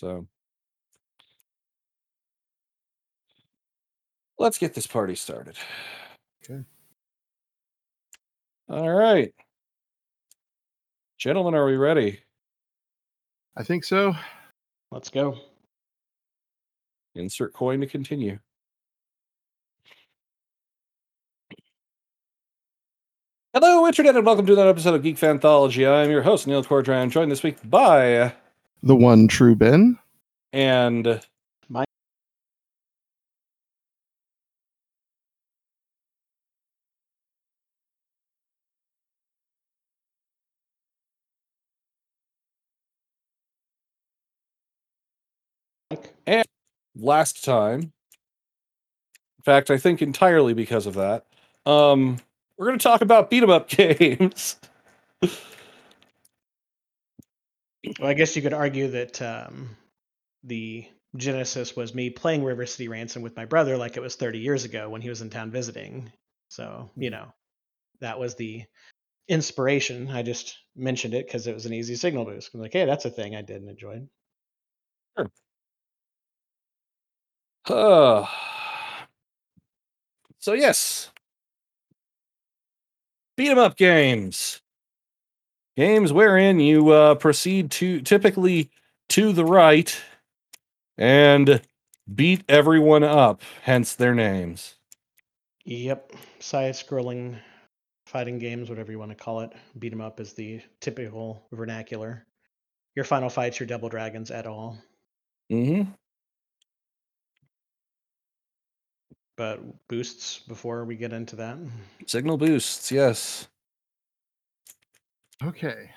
So let's get this party started. Okay. All right. Gentlemen, are we ready? I think so. Let's go. Insert coin to continue. Hello, Internet, and welcome to another episode of Geek Fanthology. I'm your host, Neil Cordran, joined this week by The one true Ben. and my and last time. In fact, I think entirely because of that. Um, we're going to talk about beat 'em up games. Well, I guess you could argue that um, the genesis was me playing River City Ransom with my brother, like it was 30 years ago when he was in town visiting. So you know, that was the inspiration. I just mentioned it because it was an easy signal boost. I'm like, hey, that's a thing I did and enjoyed. Uh, so yes, beat 'em up games, games wherein you uh, proceed to typically to the right and beat everyone up, hence their names. Yep, side-scrolling fighting games, whatever you want to call it. Beat 'em up is the typical vernacular. Your final fights, your Double Dragons at all. hmm But boosts before we get into that. Signal boosts, yes. Okay.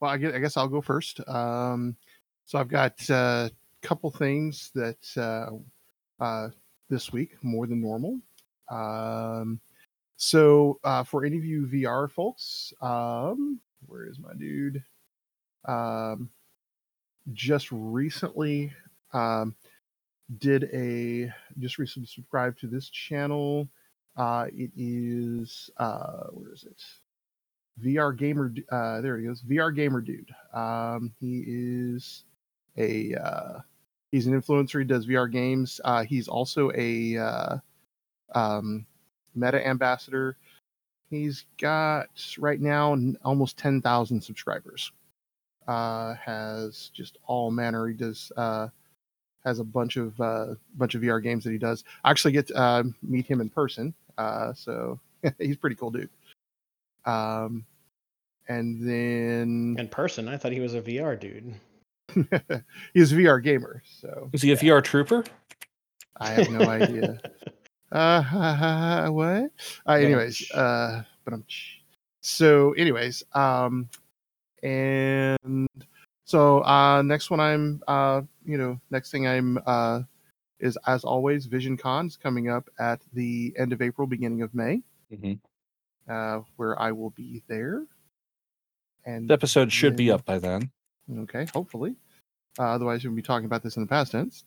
Well, I guess, I guess I'll go first. Um, so I've got a couple things that uh, uh, this week more than normal. Um, so uh, for any of you VR folks, um, where is my dude? Um, just recently um, did a just recently subscribed to this channel. Uh, it is uh, where is it? VR gamer. Uh, there he goes. VR gamer dude. Um, he is a uh, he's an influencer. He does VR games. Uh, he's also a uh, um, Meta ambassador. He's got right now almost ten thousand subscribers. Uh, has just all manner. He does uh, has a bunch of uh, bunch of VR games that he does. I actually get to uh, meet him in person. Uh, so he's pretty cool dude. Um, and then In person, I thought he was a VR dude. he's a VR gamer, so Is he a VR trooper? I have no idea. Uh, what? Uh, anyways, uh, but I'm so. Anyways, um, and so uh, next one I'm uh, you know, next thing I'm uh, is as always, Vision Con's coming up at the end of April, beginning of May, Mhm. Uh, where I will be there. And The episode should be up by then. Okay, hopefully. Uh, otherwise, we'll be talking about this in the past tense.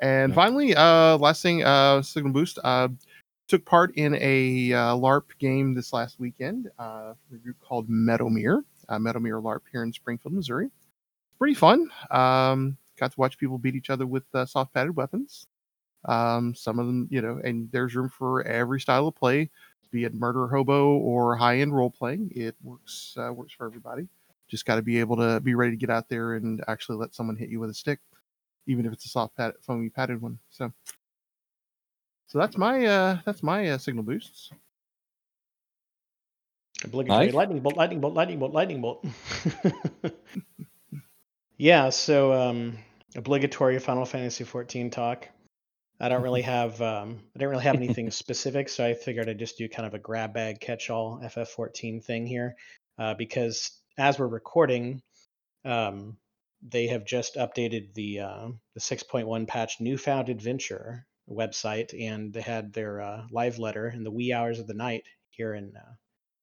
And Yeah. finally, uh, last thing, uh, Signal Boost uh, took part in a uh, LARP game this last weekend. Uh, a group called Meadowmere, uh, Meadowmere LARP here in Springfield, Missouri. Pretty fun. Um, got to watch people beat each other with uh, soft padded weapons. Um, some of them, you know, and there's room for every style of play, be it murder hobo or high end role playing. It works uh, works for everybody just got to be able to be ready to get out there and actually let someone hit you with a stick even if it's a soft pad foamy padded one so so that's my uh that's my uh, signal boosts Obligatory Mike? lightning bolt, lightning bolt, lightning bolt, lightning bolt. yeah, so um, obligatory Final Fantasy 14 talk. I don't really have um, I didn't really have anything specific, so I figured I'd just do kind of a grab bag catch all FF14 thing here, uh, because as we're recording, um, they have just updated the uh, the 6.1 patch Newfound Adventure website, and they had their uh, live letter in the wee hours of the night here in uh,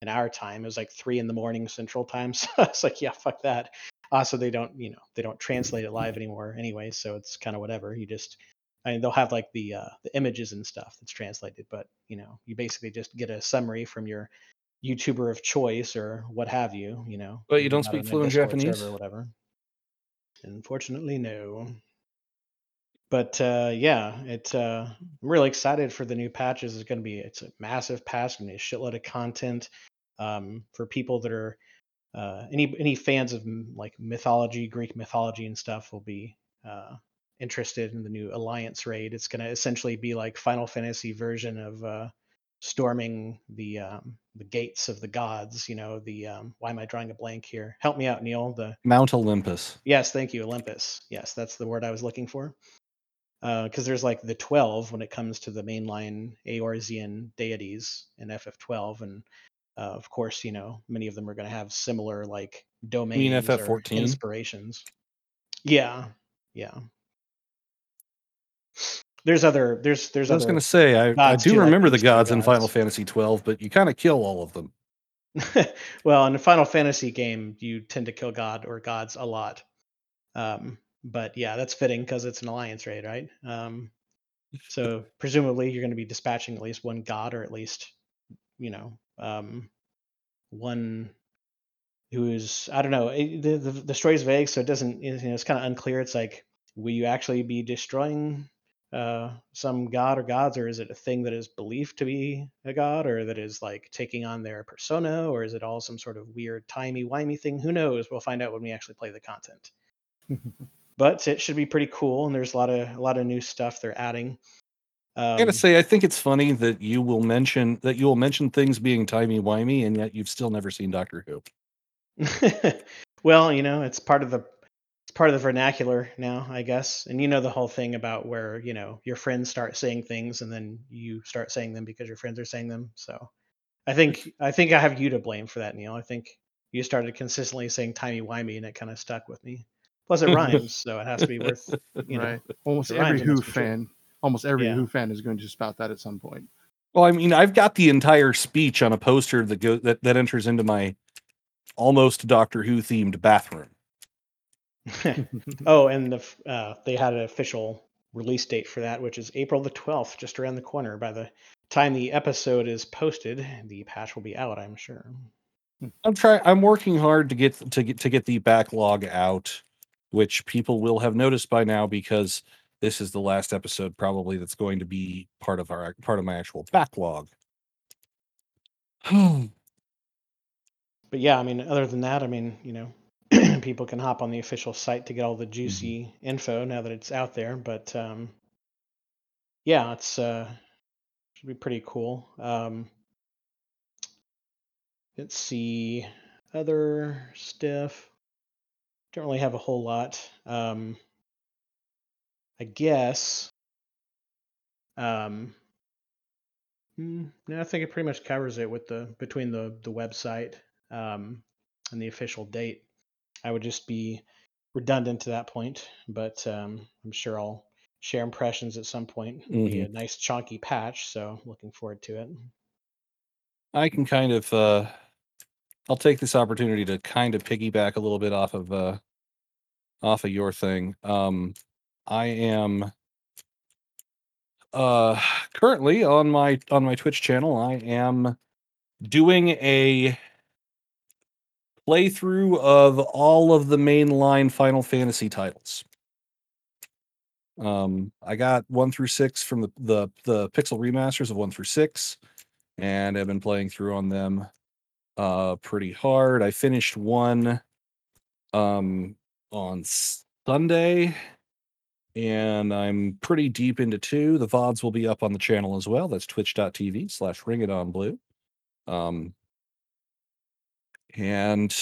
in our time. It was like three in the morning Central Time, so I was like, yeah, fuck that. Also, they don't you know they don't translate it live anymore anyway, so it's kind of whatever. You just I mean, they'll have like the uh, the images and stuff that's translated, but you know, you basically just get a summary from your YouTuber of choice or what have you. You know, But you don't speak fluent Japanese? or whatever. Unfortunately, no. But uh, yeah, it's uh, I'm really excited for the new patches. It's going to be it's a massive patch, be a shitload of content um, for people that are uh, any any fans of like mythology, Greek mythology and stuff will be uh, interested in the new Alliance raid. It's going to essentially be like Final Fantasy version of uh, storming the um, the gates of the gods. You know, the um, why am I drawing a blank here? Help me out, Neil. The Mount Olympus. yes, thank you, Olympus. Yes, that's the word I was looking for. Because there's like the 12 when it comes to the mainline Eorzean deities in FF12, and uh, of course, you know, many of them are going to have similar like domains or FF14? inspirations. Yeah, yeah. There's other. There's there's I was going to say I, I do like remember the Eastern gods in Final. Fantasy 12, but you kind of kill all of them. well, in a Final Fantasy game, you tend to kill God or gods a lot. Um, but yeah, that's fitting because it's an alliance raid, right? Um, so presumably you're going to be dispatching at least one god or at least, you know, um, one who is I don't know. it- The, the the story's vague, so it doesn't. You know, it's kind of unclear. It's like, will you actually be destroying uh, some god or gods, or is it a thing that is believed to be a god, or that is like taking on their persona, or is it all some sort of weird timey wimey thing? Who knows? We'll find out when we actually play the content. but it should be pretty cool, and there's a lot of a lot of new stuff they're adding. I Um, gotta say, I think it's funny that you will mention that you will mention things being timey wimey, and yet you've still never seen Doctor Who. well, you know, it's part of the part of the vernacular now, I guess. And you know the whole thing about where, you know, your friends start saying things and then you start saying them because your friends are saying them. So I think I think I have you to blame for that, Neil. I think you started consistently saying timey wimey and it kind of stuck with me. Plus it rhymes, so it has to be worth you know. right. Almost every Who must be true. fan, almost every Yeah. Who fan is going to spout that at some point. Well, I mean, I've got the entire speech on a poster that go that, that enters into my almost Doctor Who themed bathroom. oh, and the uh, they had an official release date for that, which is April the twelfth, just around the corner. By the time the episode is posted, the patch will be out. I'm sure. I'm trying. I'm working hard to get to get to get the backlog out, which people will have noticed by now because this is the last episode probably that's going to be part of our part of my actual backlog. But yeah, I mean, other than that, I mean, you know, people can hop on the official site to get all the juicy info now that it's out there. But um, yeah, it's uh, should be pretty cool. Um, let's see other stuff. Don't really have a whole lot. Um, I guess. Um, mm, no, I think it pretty much covers it with the between the the website um, and the official date. I would just be redundant to that point, but um, I'm sure I'll share impressions at some point. It'll Be a nice chunky patch, so looking forward to it. I can kind of uh I'll take this opportunity to kind of piggyback a little bit off of uh off of your thing. Um I am uh currently on my on my Twitch channel I am doing a playthrough of all of the mainline Final Fantasy titles. Um I got 1 through 6 from the the the pixel remasters of 1 through 6 and I've been playing through on them uh pretty hard. I finished one um on Sunday and I'm pretty deep into two. The VODs will be up on the channel as well. That's twitch.tv slash ring it on blue. Um and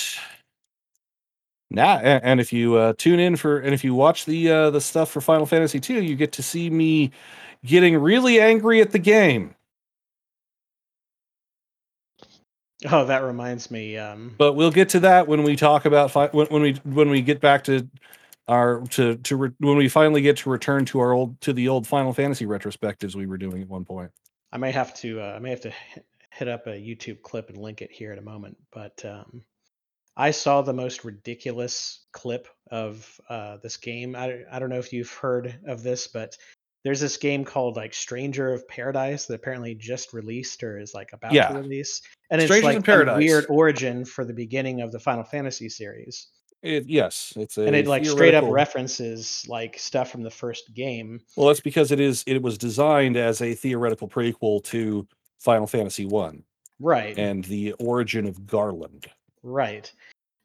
now and if you uh tune in for and if you watch the uh the stuff for Final Fantasy 2, you get to see me getting really angry at the game. Oh, that reminds me. Um, but we'll get to that when we talk about fi- when, when we when we get back to our to to re- when we finally get to return to our old to the old Final Fantasy retrospectives we were doing at one point. I may have to. Uh, I may have to hit up a YouTube clip and link it here in a moment. But um, I saw the most ridiculous clip of uh, this game. I, I don't know if you've heard of this, but there's this game called like Stranger of Paradise that apparently just released or is like about Yeah. to release, and Strangers it's like in a weird origin for the beginning of the Final Fantasy series. It, yes, it's a and it like straight up references like stuff from the first game. Well, that's because it is. It was designed as a theoretical prequel to Final Fantasy One Right. and the origin of Garland. Right.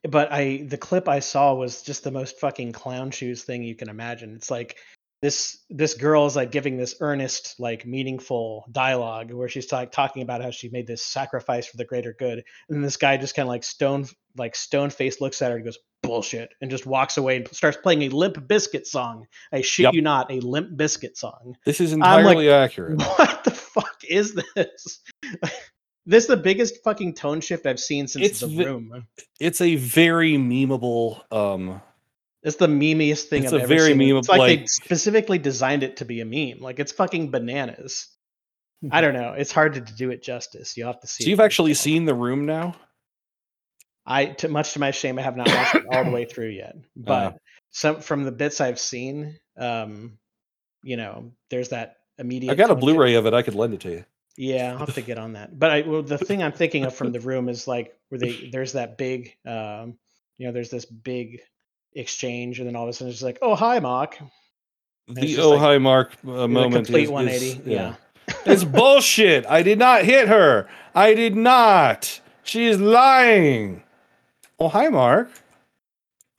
But I the clip I saw was just the most fucking clown shoes thing you can imagine. It's like this this girl is like giving this earnest, like meaningful dialogue where she's like talking about how she made this sacrifice for the greater good. And this guy just kind of like stone like stone face looks at her and goes, bullshit, and just walks away and starts playing a Limp Bizkit song. I shit Yep. you not, a Limp Bizkit song This is I'm like- entirely accurate. what fuck is this? this is the biggest fucking tone shift I've seen since It's the ve- room. It's a very memeable. Um, It's the memeiest thing It's I've a ever very seen. meme- It's like, they specifically designed it to be a meme. Like it's fucking bananas. I don't know. It's hard to do it justice. You have to see. so it you've actually yourself. seen the room now. I, to much to my shame, I have not watched it all the way through yet. But Uh. some from the bits I've seen, um, you know, there's that immediate. I got a. Blu-ray of it. I could lend it to you. Yeah, I'll have to get on that. But I, well, the thing I'm thinking of from the room is like where they there's that big, um, you know, there's this big exchange, and then all of a sudden it's like, oh hi, Mark. it's The oh like hi Mark uh, moment complete is, is- 180. yeah. it's bullshit. I did not hit her. I did not. She is lying. Oh hi Mark.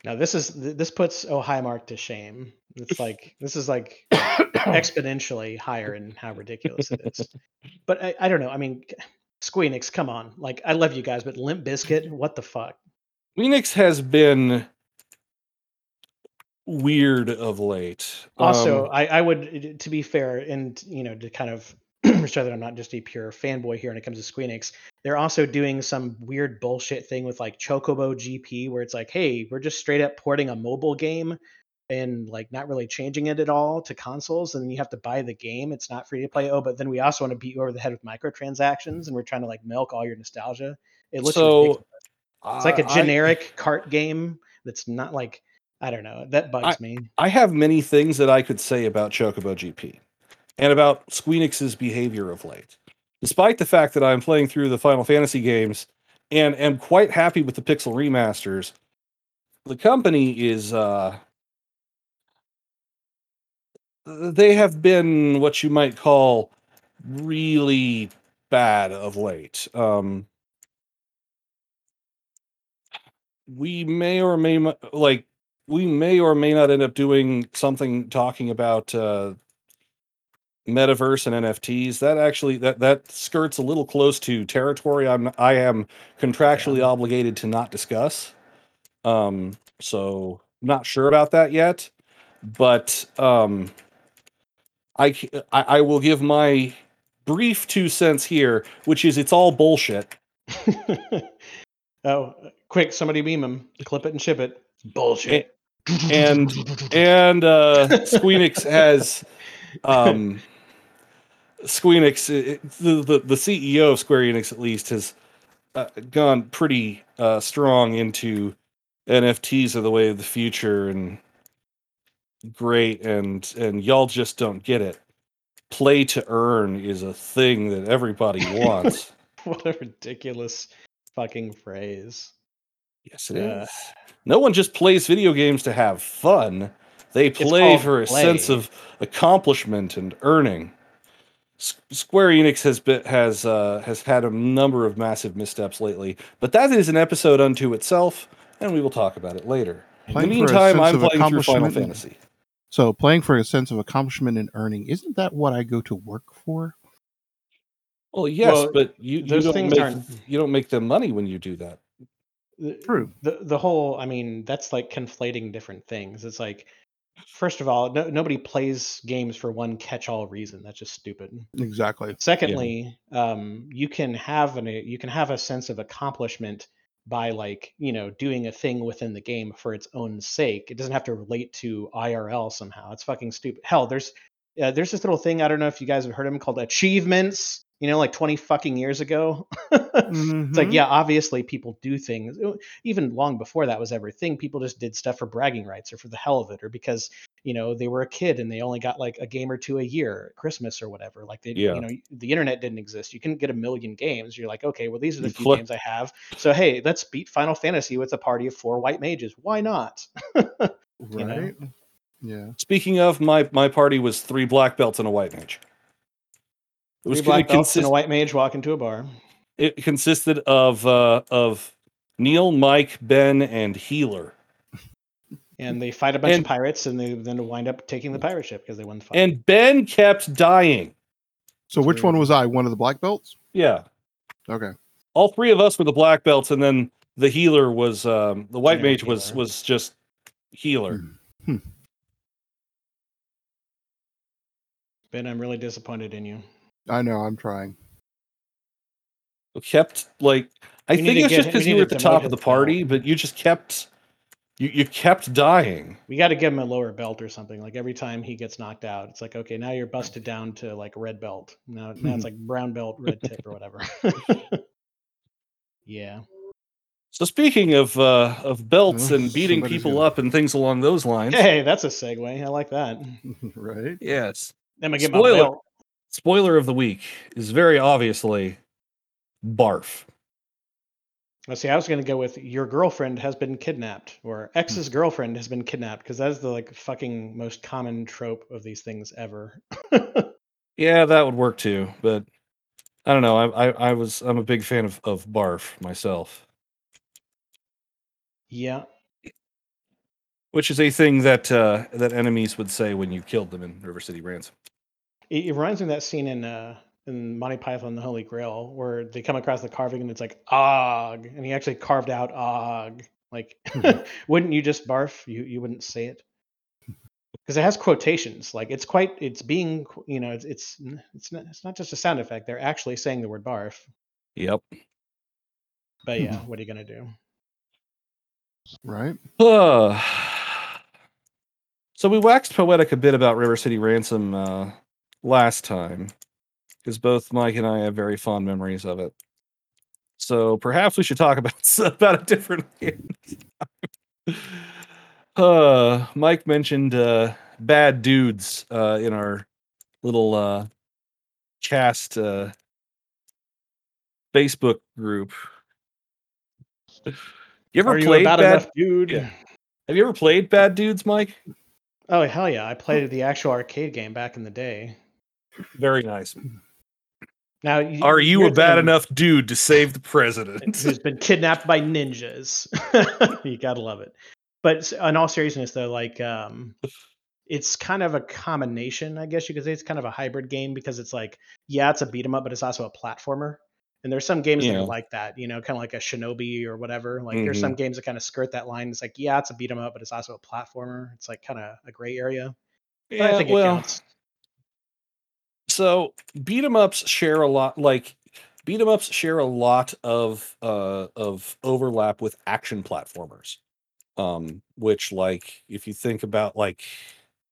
Now this is this puts oh hi, Mark to shame. It's like this is like exponentially higher in how ridiculous it is. But I, I don't know. I mean, Squeenix, come on. Like I love you guys, but Limp Bizkit, what the fuck? Squeenix has been weird of late. Also, Um, I, I would, to be fair, and you know, to kind of show that I'm not just a pure fanboy here when it comes to Squeenix, they're also doing some weird bullshit thing with like Chocobo GP, where it's like, hey, we're just straight up porting a mobile game and like not really changing it at all to consoles, and then you have to buy the game. It's not free to play. Oh, but then we also want to beat you over the head with microtransactions, and we're trying to like milk all your nostalgia. It looks So, ridiculous. It's like a generic cart game that's not like I don't know. That bugs me. I have many things that I could say about Chocobo GP and about Squeenix's behavior of late. Despite the fact that I'm playing through the Final Fantasy games and am quite happy with the pixel remasters, the company is uh they have been what you might call really bad of late. Um we may or may like we may or may not end up doing something talking about uh metaverse and nfts that actually that that skirts a little close to territory i'm i am contractually obligated to not discuss um so not sure about that yet but um i c- i, I will give my brief two cents here which is it's all bullshit oh, quick! Somebody beam him, clip it and ship it. Bullshit. and and uh Squeenix has um Squeenix uh, the, the the CEO of Square Enix at least has uh, gone pretty uh strong into NFTs are the way of the future and great and and y'all just don't get it. Play to earn is a thing that everybody wants. what a ridiculous fucking phrase. yes, it is. Uh, No one just plays video games to have fun. They play for a sense of accomplishment and earning. S- Square Enix has been, has uh, has had a number of massive missteps lately, but that is an episode unto itself, and we will talk about it later. Playing In the meantime, I'm playing through Final Fantasy. So playing for a sense of accomplishment and earning, isn't that what I go to work for? Well, yes, Well, but you, you those don't things make aren't- you don't make them money when you do that. the- True. The the whole, I mean, that's like conflating different things. It's like, first of all, no, nobody plays games for one catch-all reason. That's just stupid. Exactly. Secondly, um, you can have an you can have a sense of accomplishment by like you know doing a thing within the game for its own sake. It doesn't have to relate to IRL somehow. It's fucking stupid. Hell, there's uh, there's this little thing I don't know if you guys have heard of them called achievements. You know, like 20 fucking years ago. It's like, Mhm. yeah, obviously people do things. uh, Even long before that was ever a thing, people just did stuff for bragging rights or for the hell of it, or because you know they were a kid and they only got like a game or two a year, at Christmas or whatever. Like they, Yeah. you know, the internet didn't exist. You couldn't get a million games. You're like, okay, well these are the You few flip- games I have. So hey, let's beat Final Fantasy with a party of four white mages. Why not? you know? Right. Yeah. Speaking of, my my party was three black belts and a white mage. It was Three black it, belts and a white mage walk into a bar. it consisted of uh, of Neil, Mike, Ben, and Healer. And they fight a bunch And- of pirates, and they then wind up taking the pirate ship because they won the fight. And Ben kept dying. So which one was I? One of the black belts? Yeah. Okay. All three of us were the black belts, and then the healer was um, the white Generic mage was healer. was just healer. Hmm. ben, I'm really disappointed in you. I know. I'm trying. Kept like I We think to it's get just because you were at the top of the party, belt. but you just kept you you kept dying. We got to give him a lower belt or something. Like every time he gets knocked out, it's like, okay, now you're busted down to like red belt. Now, now it's like brown belt, red tip, or whatever. yeah. So speaking of uh, of belts Oh, and beating people gonna- up and things along those lines. Hey, that's a segue. I like that. right. Yes. I'm gonna get my belt. Spoiler of the week is very obviously barf. Let's see. I was gonna go with your girlfriend has been kidnapped, or ex's girlfriend has been kidnapped, because that's the like fucking most common trope of these things ever. Yeah, that would work too, but I don't know. I I, I was I'm a big fan of, of barf myself, yeah. which is a thing that uh, that enemies would say when you killed them in River City Ransom. It, it reminds me of that scene in uh in Monty Python and the Holy Grail where they come across the carving and it's like Og, and he actually carved out Og. Like, wouldn't you just barf? You you wouldn't say it because it has quotations. Like it's quite it's being you know it's it's it's not it's not just a sound effect. They're actually saying the word barf. Yep. But yeah, what are you gonna do? Right. Uh, so we waxed poetic a bit about River City Ransom uh, last time, because both Mike and I have very fond memories of it. So perhaps we should talk about about a different game. uh, Mike mentioned uh, bad dudes uh, in our little uh, cast uh, Facebook group. You ever Are played about bad? enough, dude? Yeah. Have you ever played Bad Dudes, Mike? Oh hell yeah! I played the actual arcade game back in the day. Very nice. Now, y- Are you a bad the- enough dude to save the president? who's been kidnapped by ninjas. you gotta love it. But s- in all seriousness, though, like um, it's kind of a combination, I guess you could say. It's kind of a hybrid game because it's like, yeah, it's a beat 'em up, but it's also a platformer. And there's some games that are like that, you know, kind of like a Shinobi or whatever. Like there's some games that kind of skirt that line. It's like, yeah, it's a beat 'em up, but it's also a platformer. It's like kind of a gray area. But I think it well, counts. So beat 'em ups share a lot. Like beat 'em ups share a lot of uh, of overlap with action platformers. Um, which like if you think about like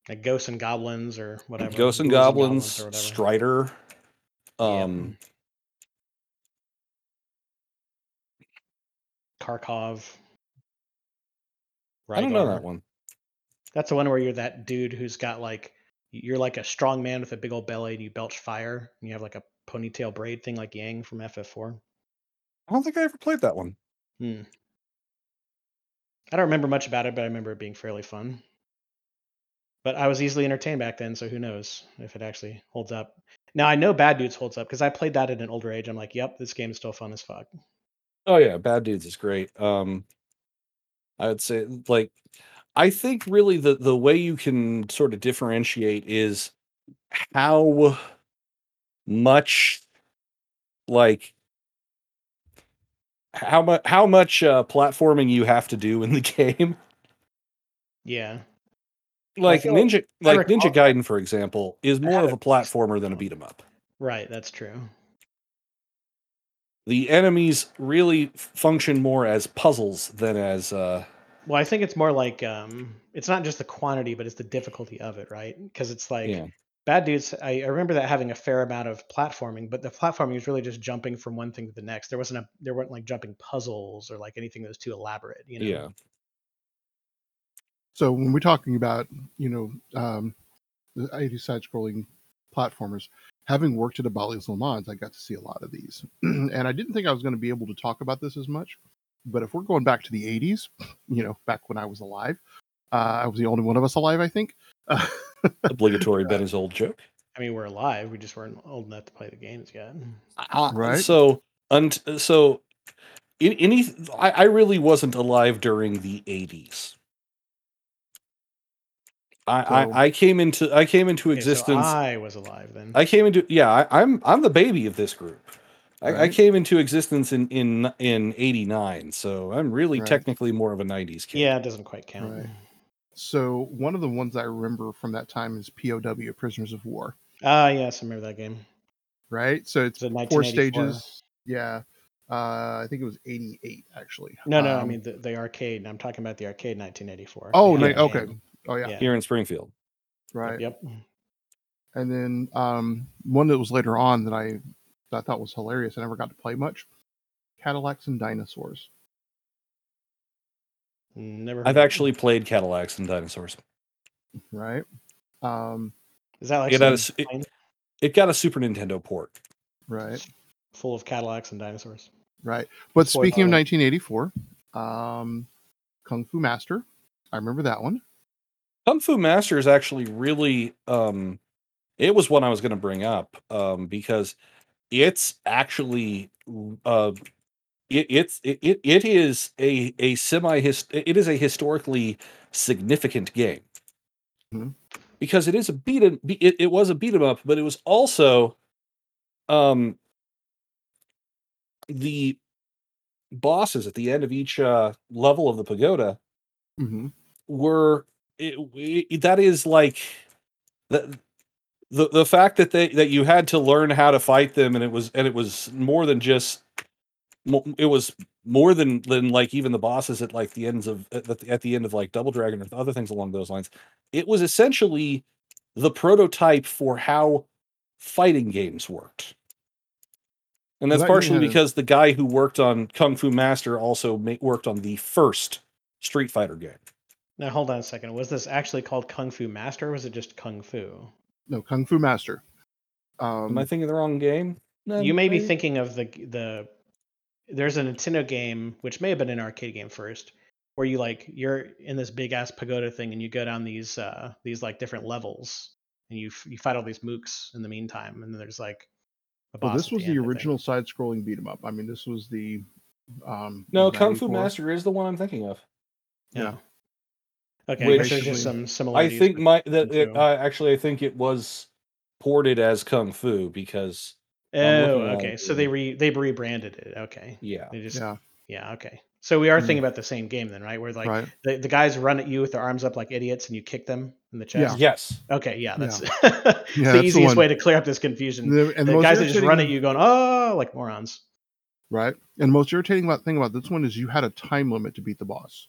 Like Ghosts and Goblins or whatever. Ghosts and Goblins, or whatever. Strider, Yep. um, Karnov. I don't know that one. That's the one where you're that dude who's got like you're like a strong man with a big old belly and you belch fire and you have like a ponytail braid thing like Yang from FF4. I don't think I ever played that one. Hmm. I don't remember much about it, but I remember it being fairly fun. But I was easily entertained back then, so who knows if it actually holds up. Now I know Bad Dudes holds up because I played that at an older age. I'm like, yep, this game is still fun as fuck. Oh yeah, Bad Dudes is great. Um I would say like I think really the the way you can sort of differentiate is how much like how much how much uh, platforming you have to do in the game. Yeah. Like like- Ninja I like Ninja Gaiden for example is more of a a platformer than a beat 'em up. Right, that's true. The enemies really function more as puzzles than as uh Well, I think it's more like um it's not just the quantity, but it's the difficulty of it, right? Because it's like yeah. Bad Dudes, I, I remember that having a fair amount of platforming, but the platforming was really just jumping from one thing to the next. There wasn't a there weren't like jumping puzzles or like anything that was too elaborate. You know? Yeah. So when we're talking about, you know, um, the 80 side scrolling platformers, having worked at a Bally's Le Mans, I got to see a lot of these. and I didn't think I was going to be able to talk about this as much. But if we're going back to the 80s, you know, back when I was alive, uh, I was the only one of us alive, I think. Obligatory Benny's old joke. I mean, we're alive. We just weren't old enough to play the games yet. Uh, Right. So, unt- so, in, any, I, I really wasn't alive during the '80s. I, So- I, I came into I came into Okay, so existence. I was alive then. I came into yeah. I, I'm I'm the baby of this group. I, I came into existence in in in '89, so I'm really Right. technically more of a '90s kid. yeah, it doesn't quite count. Right. so one of the ones I remember from that time is POW, Prisoners of War. Ah, yes, I remember that game. Right. So it's Was it four stages. Yeah. Uh, I think it was 88 actually. No, no, I Um, mean the, the arcade. I'm talking about the arcade 1984. Oh, the ni- okay. game. Oh yeah. Yeah. Here in Springfield. Right. Yep. And then um, one that was later on that I that I thought was hilarious. I never got to play much. Cadillacs and dinosaurs. Never. heard I've of it. actually played Cadillacs and Dinosaurs. Right. Um, Is that like It, had some a s- it, it got a Super Nintendo port. right. full of Cadillacs and dinosaurs? Right. But Boy, speaking of 1984, um, Kung Fu Master. I remember that one. Kung Fu Master is actually really um it was one I was going to bring up um because it's actually uh it, it's it, it it is a a semi it is a historically significant game Mhm. because it is a beat 'em- it, it was a beat 'em up but it was also um the bosses at the end of each uh level of the pagoda hmm were it, it- that is like the, the the fact that they that you had to learn how to fight them and it was and it was more than just it was more than than like even the bosses at like the ends of at the, at the end of like double dragon or other things along those lines it was essentially the prototype for how fighting games worked and that's that partially because the guy who worked on kung fu master also ma- worked on the first street fighter game Now hold on a second. Was this actually called Kung Fu Master or was it just Kung Fu? No, Kung Fu Master. Am Um, I thinking the wrong game? No, you may be thinking of the the there's a Nintendo game which may have been an arcade game first where you like you're in this big ass pagoda thing and you go down these uh these like different levels and you f- you fight all these mooks in the meantime and then there's like a boss well, this was the the end, original side-scrolling beat 'em up. I mean, this was the um, No, Kung Fu Master is the one I'm thinking of. Yeah. Okay, I Which- guess there's just some I think my that Kung it, uh, actually I think it was ported as Kung Fu because Oh, okay. So they re they rebranded it. Okay. yeah, They just yeah. Yeah, okay. So we are Mm. thinking about the same game then, right? Where like right. the, the guys run at you with their arms up like idiots and you kick them in the chest. yes, Okay, yeah, that's Yeah, the that's easiest one. way to clear up this confusion. The, and the most guys that just run at you going, oh, like morons. Right. And the most irritating about thing about this one is you had a time limit to beat the boss.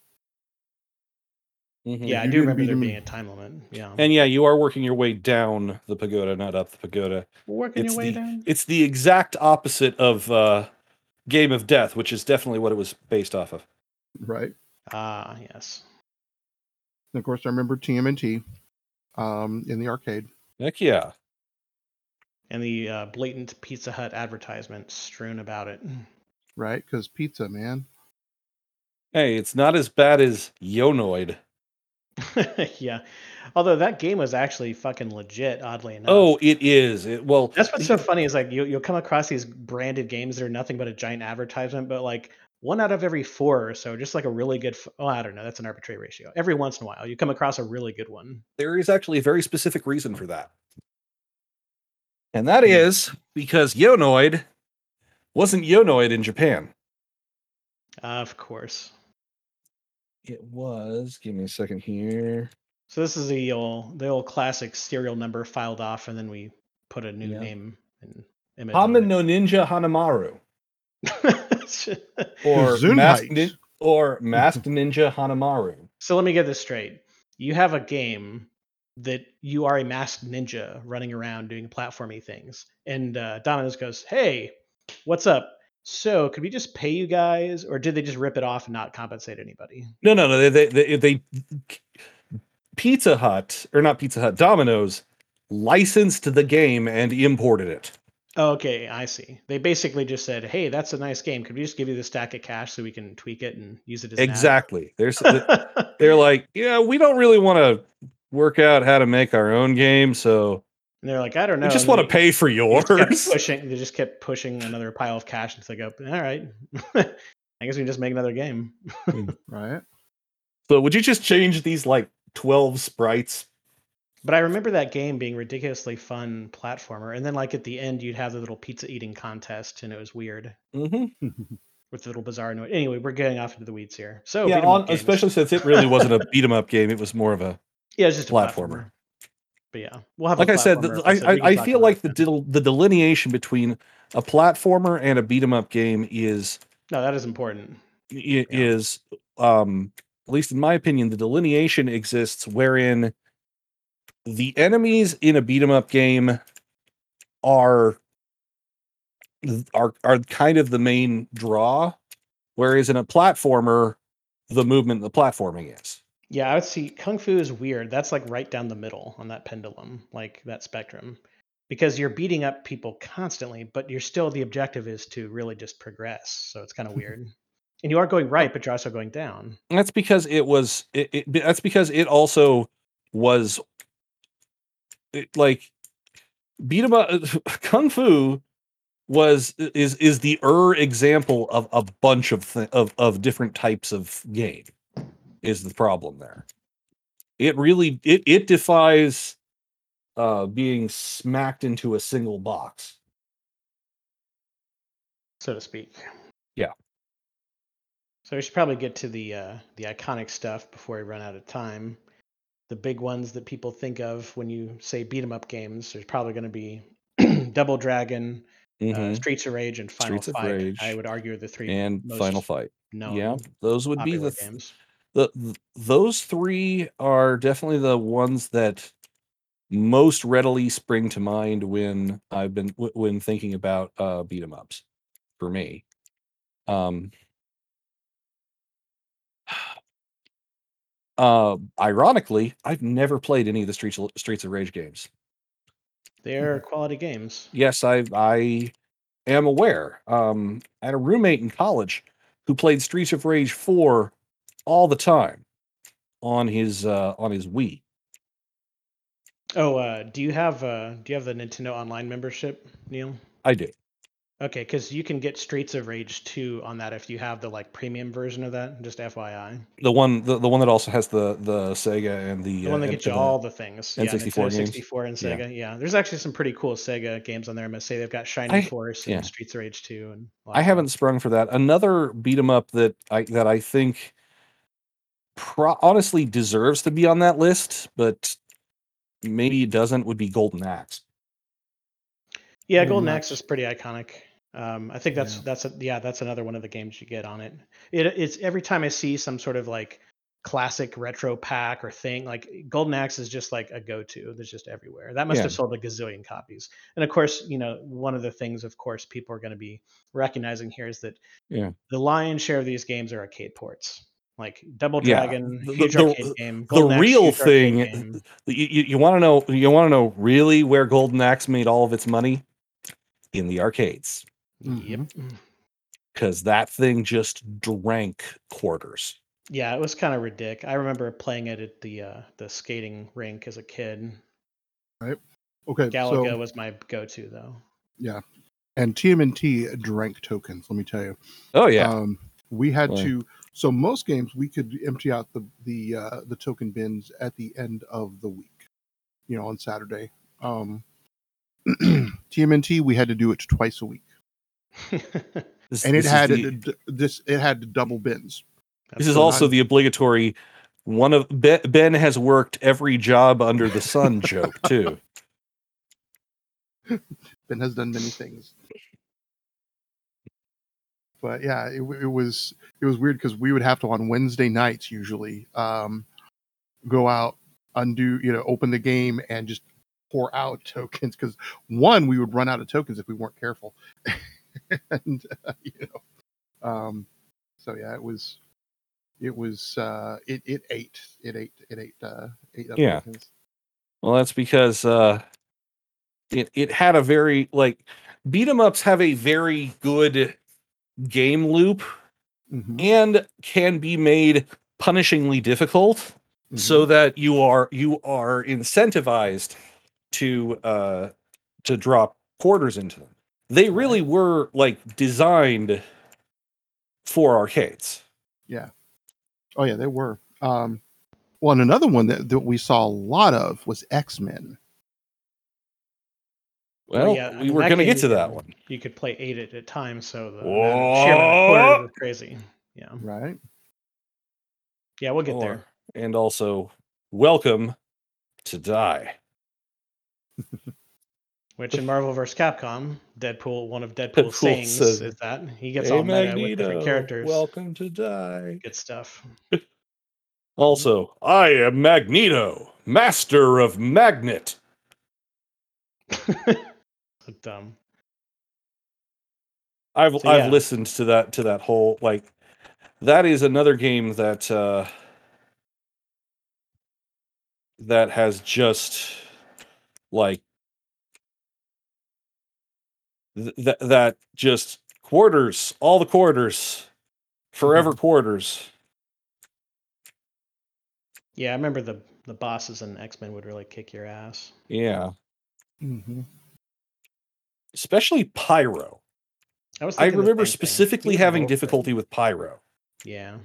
Mhm. Yeah, I do remember there being a time limit. Yeah. and yeah, you are working your way down the pagoda, not up the pagoda. Working it's your way the- down. It's the exact opposite of uh, Game of Death, which is definitely what it was based off of. Right. Ah, yes. And of course, I remember TMNT um, in the arcade. Heck yeah, And the uh, blatant Pizza Hut advertisement strewn about it. Right. Because pizza, man. hey, it's not as bad as Yo! Noid. yeah. Although that game was actually fucking legit, oddly enough. Oh, it is. It well, That's what's so funny is like you, you'll come across these branded games that are nothing but a giant advertisement, but like one out of every four or so, just like a really good. Oh, I don't know. That's an arbitrary ratio. Every once in a while, you come across a really good one. there is actually a very specific reason for that. And that Hmm. is because Yo! Noid wasn't Yo! Noid in Japan. of course. It was. Give me a second here. So this is the old, the old classic serial number filed off, and then we put a new Yeah. name and image. on Kamen no Ninja Hanamaru or Masked, Nin- or Masked Ninja Hanamaru. so let me get this straight. You have a game that you are a masked ninja running around doing platformy things. And uh, Domino's goes, "Hey, what's up? So could we just pay you guys, or did they just rip it off and not compensate anybody?" No, no, no. They, they, they, they Pizza Hut or not Pizza Hut, Domino's licensed the game and imported it. Okay, I see. They basically just said, "Hey, that's a nice game. Could we just give you the stack of cash so we can tweak it and use it as an ad?" Exactly. They're like, yeah, we don't really want to work out how to make our own game, so And they're like, I don't know. we just want to pay for they just yours. pushing. They just kept pushing another pile of cash until they go, all right. I guess we can just make another game. Right. So would you just change these like 12 sprites? But I remember that game being ridiculously fun platformer, and then like at the end, you'd have the little pizza eating contest, and it was weird Mm-hmm. with the little bizarre noise. Anyway, we're getting off into the weeds here. So yeah, beat 'em up on, especially since it really wasn't a beat 'em up game. It was more of a yeah, it's just a platformer. But yeah, we'll have. like a I said. the- I, episode. We can I, I feel like the del- the delineation between a platformer and a beat 'em up game is no, that is important. Yeah. is um at least in my opinion the delineation exists wherein the enemies in a beat 'em up game are are are kind of the main draw whereas in a platformer the movement the platforming is Yeah, I would see Kung Fu is weird. That's like right down the middle on that pendulum, like that spectrum. Because you're beating up people constantly, but you're still the objective is to really just progress. So it's kind of weird. And you are going right, but you're also going down. And that's because it was it, it that's because it also was it, like beat 'em up kung fu was is is the er example of a bunch of th- of of different types of game is the problem there it really it it defies uh being smacked into a single box so to speak. Yeah. So we should probably get to the uh, the iconic stuff before we run out of time. The big ones that people think of when you say beat 'em up games. There's probably going to be Double Dragon, uh, Mhm. Streets of Rage, and Final Streets Fight. I would argue the three and final fight No, yeah those would be the th- games. The, th- those three are definitely the ones that most readily spring to mind when I've been w- when thinking about uh beat 'em ups for me. Um uh ironically, I've never played any of the Streets of, Streets of Rage games. They're quality games. Yes, I I am aware. Um I had a roommate in college who played Streets of Rage 4 all the time on his uh on his Wii. Oh, uh, do you have uh, do you have the Nintendo Online membership, Neil? I do. Okay, because you can get Streets of Rage 2 on that if you have the like premium version of that. Just FYI, The one the, the one that also has the the Sega and the the one uh, that and- gets you all the things. Yeah, N64 Nintendo games. 64 and Sega. Yeah. there's actually some pretty cool Sega games on there. I must say they've got Shining I- Force yeah. and Streets of Rage 2. And I haven't sprung for that. Another beat 'em up that I that I think pro- honestly deserves to be on that list, but maybe it doesn't would be Golden Axe. Yeah, Very Golden much. Axe is pretty iconic. Um, I think that's Yeah. that's a, yeah, that's another one of the games you get on it. It it's every time I see some sort of like classic retro pack or thing, like Golden Axe is just like a go-to. That's just everywhere. That must Yeah. have sold a gazillion copies. And of course, you know, one of the things, of course, people are going to be recognizing here is that Yeah. the lion's share of these games are arcade ports. Like Double Yeah, Dragon, the- huge the- arcade game. The Golden Axe, real huge thing game. you, you, you want to know you want to know really where Golden Axe made all of its money in the arcades Yep. because that thing just drank quarters. Yeah, it was kind of ridiculous. I remember playing it at the uh, the skating rink as a kid. Right. Okay. Galaga So was my go-to though. Yeah, and TMNT drank tokens. Let me tell you. Oh yeah, Um, we had Right. to. So most games we could empty out the the uh, the token bins at the end of the week. You know, on Saturday. Um, TMNT we had to do it twice a week, This- and it had the- this it had double bins. This is also not- the obligatory one of ben has worked every job under the sun joke too. Ben has done many things. But yeah, it, it was it was weird because we would have to on Wednesday nights usually um, go out undo, you know, open the game and just pour out tokens because one, we would run out of tokens if we weren't careful, and uh, you know, um, so yeah, it was, it was, uh, it it ate, it ate, it ate, uh, ate up Yeah. tokens. Well, that's because uh, it it had a very like beat 'em ups have a very good game loop Mhm, and can be made punishingly difficult so mhm. that you are you are incentivized to uh to drop quarters into them. They really were like designed for arcades. Yeah. Oh yeah, they were. Um, well, and another one that, that we saw a lot of was X Men. Well, yeah, we in were going to get to that could- one. You could play eight at a time, so the amount of- sheer amount of quarters was crazy. Yeah, Right. yeah, we'll get Or- there. And also, welcome to die. Which in Marvel vs. Capcom, Deadpool, one of Deadpool's Deadpool sayings says, is that he gets Hey, all meta with different characters. Welcome to die. Good stuff. Also, I am Magneto, master of magnet. So dumb. I've So, I've yeah. listened to that to that whole like that is another game that uh that has just like th- that that just quarters all the quarters forever quarters Yeah, I remember the the bosses in X Men would really kick your ass. yeah hmm especially pyro I was. i remember same thing. specifically having Wolfman. difficulty with pyro Yeah.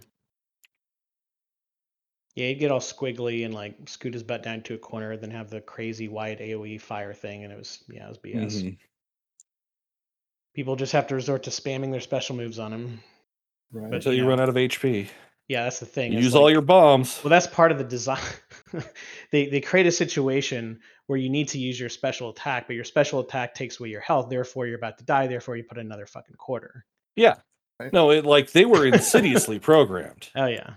Yeah, he'd get all squiggly and like scoot his butt down to a corner, then have the crazy wide AOE fire thing, and it was yeah, it was BS. Mhm. People just have to resort to spamming their special moves on him. Right. But- until you yeah. run out of hp Yeah, that's the thing. You it's use all your bombs Well, that's part of the design. they they create a situation where you need to use your special attack, but your special attack takes away your health. Therefore, you're about to die. Therefore, you put another fucking quarter. yeah Right. no it like they were insidiously programmed Oh yeah,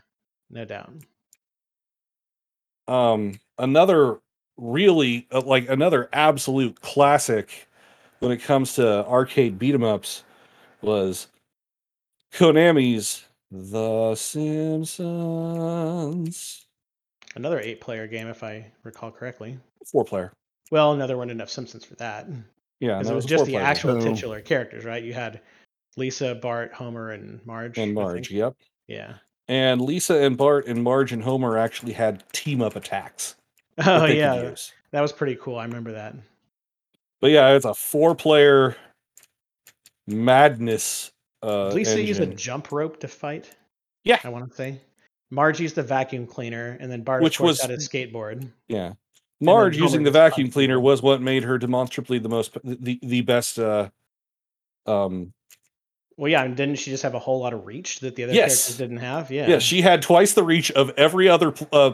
no doubt. um another really uh, like another absolute classic when it comes to arcade beat 'em ups was Konami's The Simpsons Another eight-player game, if I recall correctly. Four player Well, no, there weren't enough Simpsons for that yeah because it was a just the actual So- titular characters, right? You had Lisa, Bart, Homer, and Marge. and Marge yep Yeah. and Lisa and Bart and Marge and Homer actually had team up attacks Oh yeah, that was pretty cool. I remember that. but yeah it's a four player madness uh Lisa use a jump rope to fight? Yeah. I want to say. Marge used the vacuum cleaner, and then Bart, Which was- had his skateboard. Yeah. Then Marge using the vacuum cleaner was what made her demonstrably the most the the best uh um Well, yeah, and didn't she just have a whole lot of reach that the other Yes. characters didn't have? Yeah. yeah. she had twice the reach of every other uh,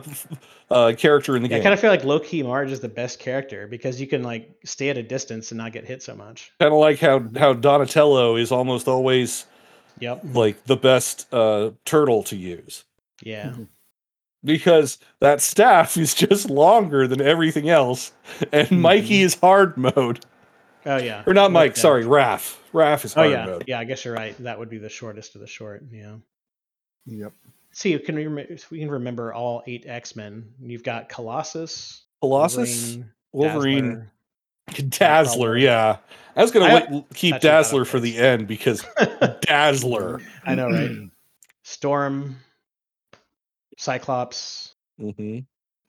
uh character in the Yeah, I kind of feel like low key Marge is the best character because you can like stay at a distance and not get hit so much. Kind of like how how Donatello is almost always Yep. like the best uh turtle to use Yeah. Because that staff is just longer than everything else and Mm-hmm. Mikey is hard mode. Oh yeah. Or not No Mike, doubt. sorry, Raph. Raph is Oh hard yeah. mode. Yeah, I guess you're right. That would be the shortest of the short. Yeah. Yep. See, can we, rem- we can remember all eight X Men. You've got Colossus, Colossus, Wolverine, Wolverine, Dazzler. Dazzler, yeah. I was gonna I- wait, keep actually thought of Dazzler for the end because Dazzler. I know, right? Storm, Cyclops. hmm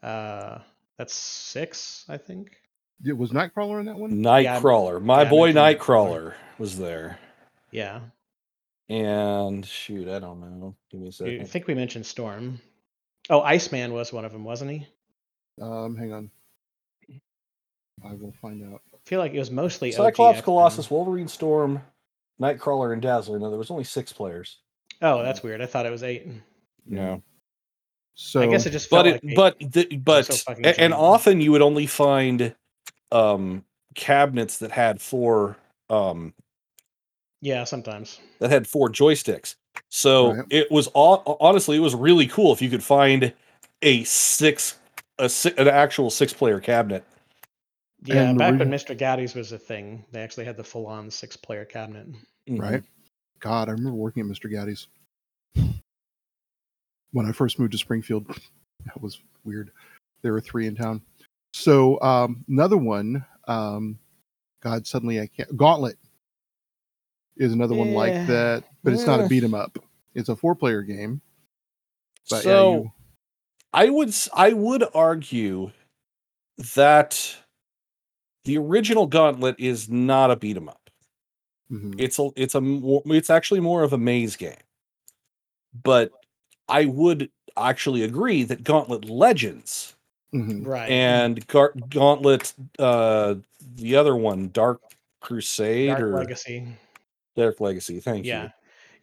Uh, that's six, I think. It was Nightcrawler in that one. Nightcrawler, my yeah, boy Nightcrawler was there, Yeah, and shoot, I don't know. Give me a I second. I think we mentioned Storm. Oh, Iceman was one of them, wasn't he? Um, hang on. I will find out. I feel like it was mostly Cyclops, X-Men. Colossus, Wolverine, Storm, Nightcrawler, and Dazzler. No, there was only six players. Oh, that's weird. I thought it was eight. No, So I guess it just felt but like it, eight. but the, but so fucking and often you would only find um cabinets that had four um yeah, sometimes. that had four joysticks. So Right. it was all honestly, it was really cool if you could find a six a si- an actual six player cabinet. Yeah, And back we- when Mr. Gatti's was a thing, they actually had the full-on six-player cabinet. Mhm. right? God, I remember working at Mr. Gatti's when I first moved to Springfield. That was weird. There were three in town. So um, another one, um, God, suddenly I can't. Gauntlet is another one like that, but it's not a beat 'em up. It's a four player game. But so yeah, you, I would I would argue that the original Gauntlet is not a beat 'em up. mhm. It's a it's a it's actually more of a maze game. But I would actually agree that Gauntlet Legends Mhm. Right. and Gar- Gauntlet uh the other one Dark Crusade Dark or Legacy. Dark Legacy. Thank Yeah. you.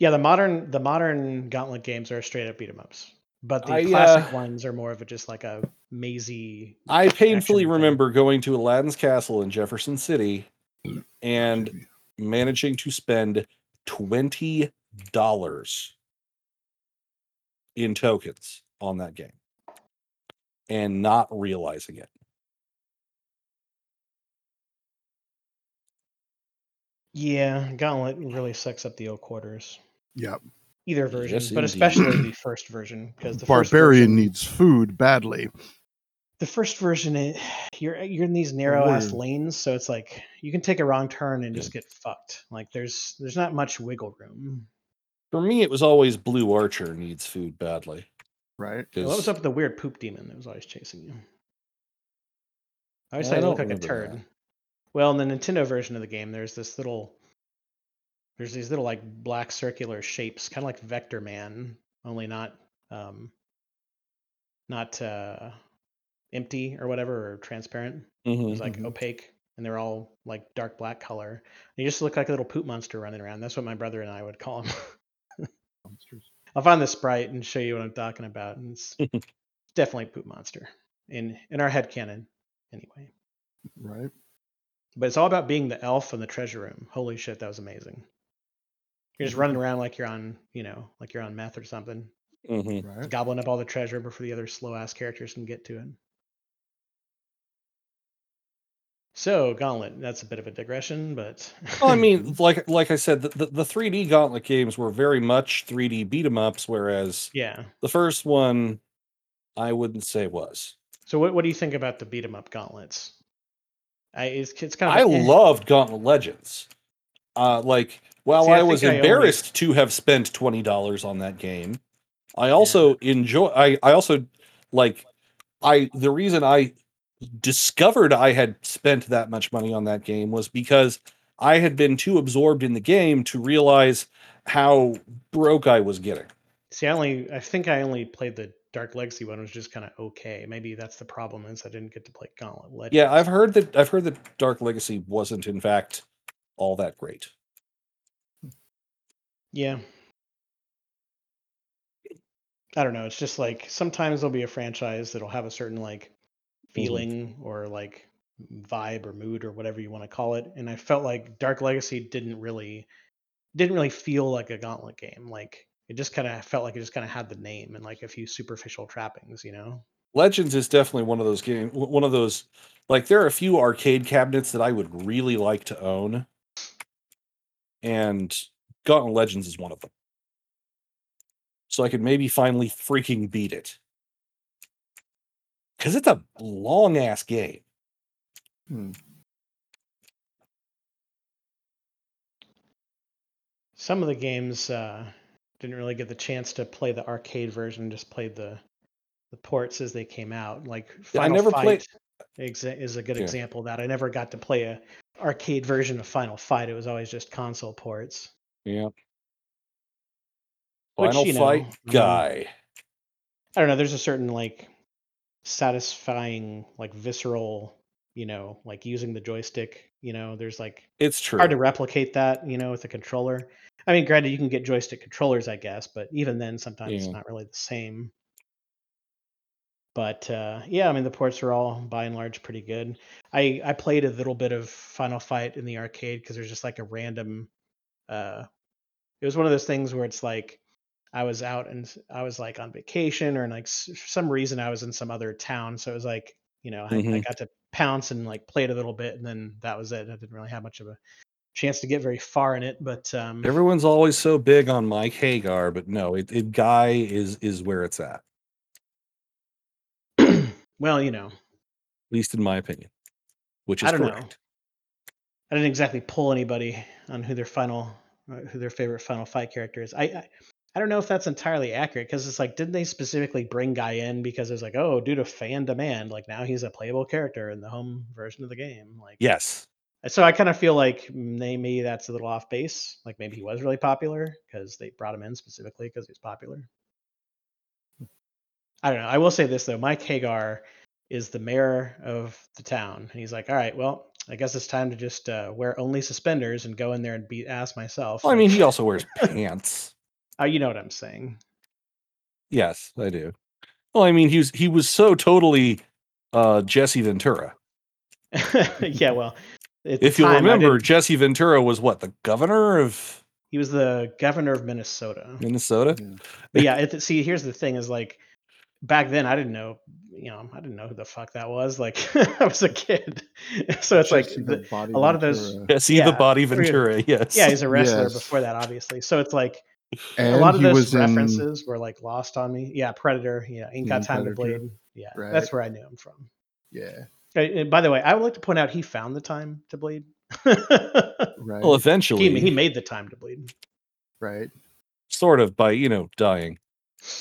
Yeah, the modern the modern Gauntlet games are straight up beat 'em ups. But the I, classic uh, ones are more of a just like a mazy I painfully action thing. remember going to Aladdin's Castle in Jefferson City and managing to spend twenty dollars in tokens on that game and not realizing it. Yeah, Gauntlet really sucks up the old quarters. Yep. Either version, Yes, but indeed. especially the first version because the first Barbarian version, needs food badly. the first version it, you're you're in these narrow ass lanes, so it's like you can take a wrong turn and Yeah. just get fucked. Like there's there's not much wiggle room. For me, it was always Blue Archer needs food badly. Right. Well, What was up with the weird poop demon that was always chasing you? I always I thought he looked like a remember turd. that. Well, in the Nintendo version of the game, there's this little, there's these little like black circular shapes, kind of like Vectorman, only not, um, not uh, empty or whatever or transparent. It Mhm, was like mhm. opaque, and they're all like dark black color. And you just look like a little poop monster running around. That's what my brother and I would call him. Monsters. I'll find the sprite and show you what I'm talking about. And it's definitely poop monster in in our head canon, anyway. Right. But it's all about being the elf in the treasure room. Holy shit, that was amazing. You're just running around like you're on, you know, like you're on meth or something, mhm. Right. gobbling up all the treasure before the other slow ass characters can get to it. So, Gauntlet, that's a bit of a digression, but Well, I mean, like like I said, the, the, the 3D Gauntlet games were very much 3D beat 'em ups, whereas yeah. the first one, I wouldn't say was. So, what, what do you think about the beat 'em up gauntlets? I, it's, it's kind I of eh. loved Gauntlet Legends. Uh, like, while See, I I was think I only- embarrassed to have spent twenty dollars on that game, I also enjoy. I I also like. I the reason I discovered I had spent that much money on that game was because I had been too absorbed in the game to realize how broke I was getting. See, I only, I think I only played the Dark Legacy one, was just kind of okay. Maybe that's the problem is I didn't get to play Gauntlet Legends. Yeah, I've heard that. I've heard that Dark Legacy wasn't in fact all that great. Yeah. I don't know. It's just like sometimes there'll be a franchise that'll have a certain like feeling or like vibe or mood or whatever you want to call it. And I felt like Dark Legacy didn't really didn't really feel like a gauntlet game. Like it just kind of felt like it just kind of had the name and like a few superficial trappings, you know? Legends is definitely one of those games. One of those, like there are a few arcade cabinets that I would really like to own, and Gauntlet Legends is one of them. So I could maybe finally freaking beat it, because it's a long ass game. Hmm. Some of the games uh, didn't really get the chance to play the arcade version, just played the the ports as they came out. Like Yeah, I Final never Fight played- exa- is a good Yeah. example of that. I never got to play a arcade version of Final Fight. It was always just console ports. Yeah. Which, Final you know, Fight um, guy. I don't know. There's a certain like satisfying, like visceral, you know, like using the joystick. You know, there's like It's true. hard to replicate that, you know, with a controller. I mean, granted, you can get joystick controllers, I guess, but even then, sometimes it's not really the same. But uh, yeah, I mean, the ports are all by and large pretty good. I I played a little bit of Final Fight in the arcade because there's just like a random. Uh, it was one of those things where it's like I was out and I was like on vacation or like for some reason I was in some other town. So it was like, you know, I, I Mhm. got to pounce and like played a little bit and then that was it. I didn't really have much of a chance to get very far in it, but um, Everyone's always so big on Mike Haggar, but no, it, it guy is is where it's at, well, you know, at least in my opinion, which is I don't know. correct. I didn't exactly pull anybody on who their final, uh, who their favorite final fight character is. I, I, I don't know if that's entirely accurate because it's like, didn't they specifically bring Guy in because it's like, oh, due to fan demand, like now he's a playable character in the home version of the game. Like, Yes, So I kind of feel like maybe that's a little off base. Like maybe he was really popular because they brought him in specifically because he was popular. I don't know. I will say this though, Mike Haggar is the mayor of the town, and he's like, "All right, well, I guess it's time to just uh, wear only suspenders and go in there and beat ass myself." well, I mean he also wears pants. Uh, you know what I'm saying? Yes, I do. Well, I mean he was he was so totally uh Jesse Ventura. yeah, well, If you'll remember, Jesse Ventura was what the governor of he was the governor of Minnesota. Minnesota. but yeah, it, see, here's the thing: is like back then I didn't know, you know, I didn't know who the fuck that was. Like I was a kid, so it's like Jesse the the- a lot of those- Ventura. Jesse the Body Ventura. Yes. yeah, he's a wrestler Yes. before that, obviously. So it's like and a lot of he those was in references were like lost on me. Yeah, Predator. Yeah, ain't got Yeah, time to bleed. Yeah, Right. that's where I knew him from. yeah And by the way, I would like to point out he found the time to bleed. right Well, eventually, he, he made the time to bleed. right sort of by you know dying.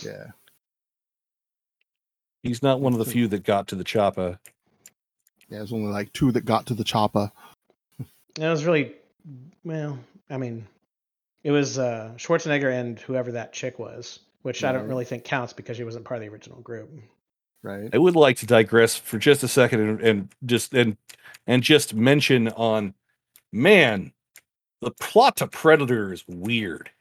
yeah He's not one of the few that got to the choppa. yeah there's only like two that got to the choppa And it was really, well, I mean, it was uh, Schwarzenegger and whoever that chick was, which I don't really think counts because she wasn't part of the original group. right I would like to digress for just a second and, and just and and just mention on man, the plot to Predator is weird.